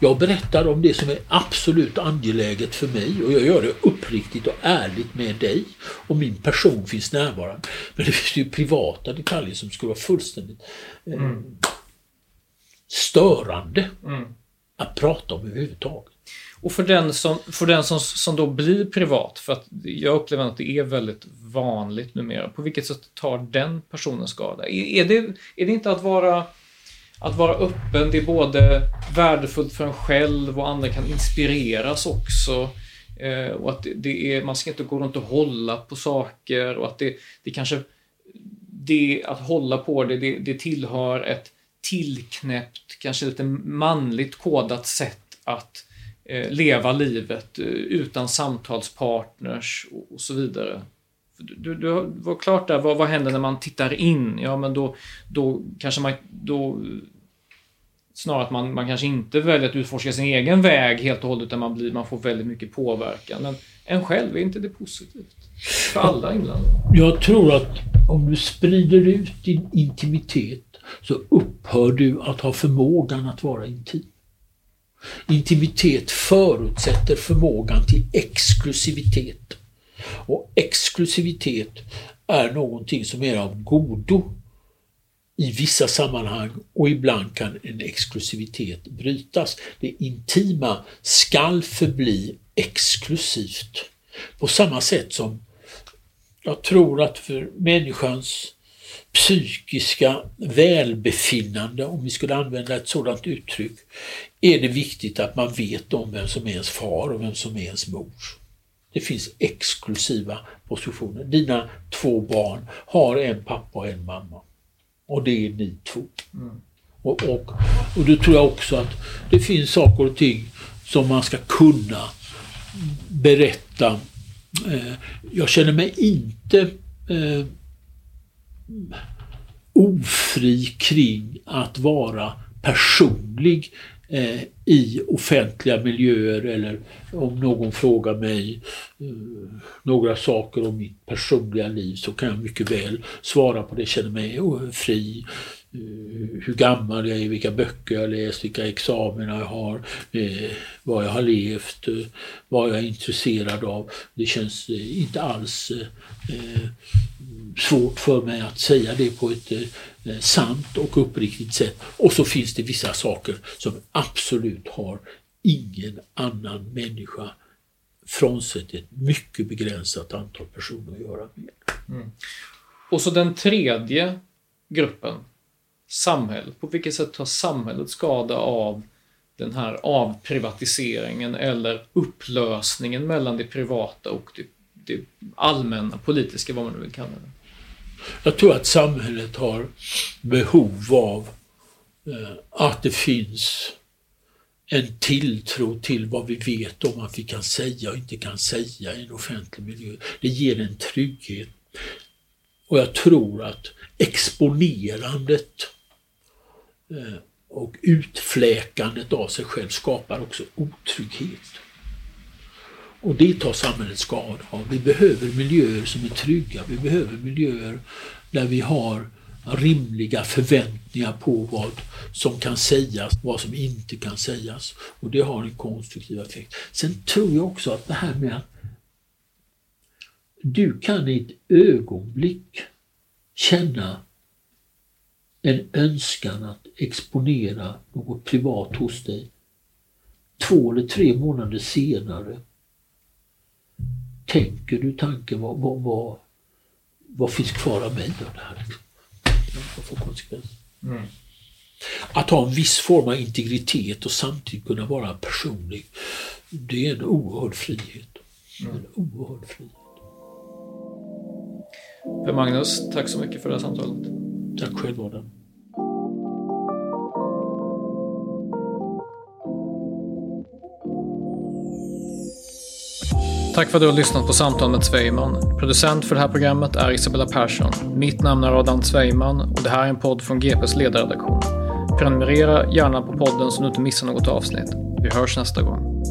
C: Jag berättar om det som är absolut angeläget för mig och jag gör det uppriktigt och ärligt med dig. Och min person finns närvarande. Men det finns ju privata detaljer som skulle vara fullständigt eh, mm. störande mm. att prata om överhuvudtaget.
B: Och för den, som, för den som, som då blir privat, för att jag upplever att det är väldigt vanligt numera, på vilket sätt tar den personen skada? Är, är, det, är det inte att vara, att vara öppen, det är både värdefullt för en själv och andra kan inspireras också. Eh, och att det, det, är, man ska inte gå runt och hålla på saker och att det, det kanske, det, att hålla på det, det, det tillhör ett tillknäppt, kanske lite manligt kodat sätt att Eh, leva livet eh, utan samtalspartners och, så vidare. Du, du, var klart där, vad, vad händer när man tittar in? Ja, men då, då kanske man... Då, snarare att man, man kanske inte väljer att utforska sin egen väg helt och hållet, utan man, blir, man får väldigt mycket påverkan. Men en själv, är inte det positivt? För alla inblandade?
C: Jag tror att om du sprider ut din intimitet så upphör du att ha förmågan att vara intim. Intimitet förutsätter förmågan till exklusivitet. Och exklusivitet är någonting som är av godo i vissa sammanhang och ibland kan en exklusivitet brytas. Det intima skall förbli exklusivt. På samma sätt som jag tror att för människans psykiska välbefinnande, om vi skulle använda ett sådant uttryck, är det viktigt att man vet om vem som är ens far och vem som är ens mor. Det finns exklusiva positioner. Dina två barn har en pappa och en mamma. Och det är ni två. Mm. Och, och, och då tror jag också att det finns saker och ting som man ska kunna berätta. Eh, jag känner mig inte eh, ofri kring att vara personlig eh, i offentliga miljöer eller om någon frågar mig eh, några saker om mitt personliga liv så kan jag mycket väl svara på det, känner mig fri. Eh, hur gammal jag är, vilka böcker jag läst, vilka examina jag har, eh, vad jag har levt, eh, vad jag är intresserad av. Det känns eh, inte alls eh, svårt för mig att säga det på ett sant och uppriktigt sätt. Och så finns det vissa saker som absolut har ingen annan människa frånsett ett mycket begränsat antal personer att göra med. Mm.
B: Och så den tredje gruppen samhället? På vilket sätt tar samhället skada av den här avprivatiseringen eller upplösningen mellan det privata och det, det allmänna politiska, vad man nu vill kalla det?
C: Jag tror att samhället har behov av eh, att det finns en tilltro till vad vi vet om att vi kan säga och inte kan säga i en offentlig miljö. Det ger en trygghet. Och jag tror att exponerandet Eh, och utfläkandet av sig själv skapar också otrygghet. Och det tar samhället skada av. Vi behöver miljöer som är trygga. Vi behöver miljöer där vi har rimliga förväntningar på vad som kan sägas, vad som inte kan sägas. Och det har en konstruktiv effekt. Sen tror jag också att det här med att du kan i ett ögonblick känna en önskan att exponera något privat hos dig. Två eller tre månader senare tänker du tanken vad, vad, vad, vad finns kvar av mig av det här? Liksom? Vad får konsekvenser? Mm. Att ha en viss form av integritet och samtidigt kunna vara personlig, det är en oerhörd frihet. Mm. En oerhörd frihet.
B: Per Magnus, tack så mycket för det här samtalet.
C: Tack själv Adam.
B: Tack för att du har lyssnat på Samtal med Zweiman. Producent för det här programmet är Isabella Persson. Mitt namn är Adam Zweiman och det här är en podd från GPs ledarredaktion. Prenumerera gärna på podden så du inte missar något avsnitt. Vi hörs nästa gång.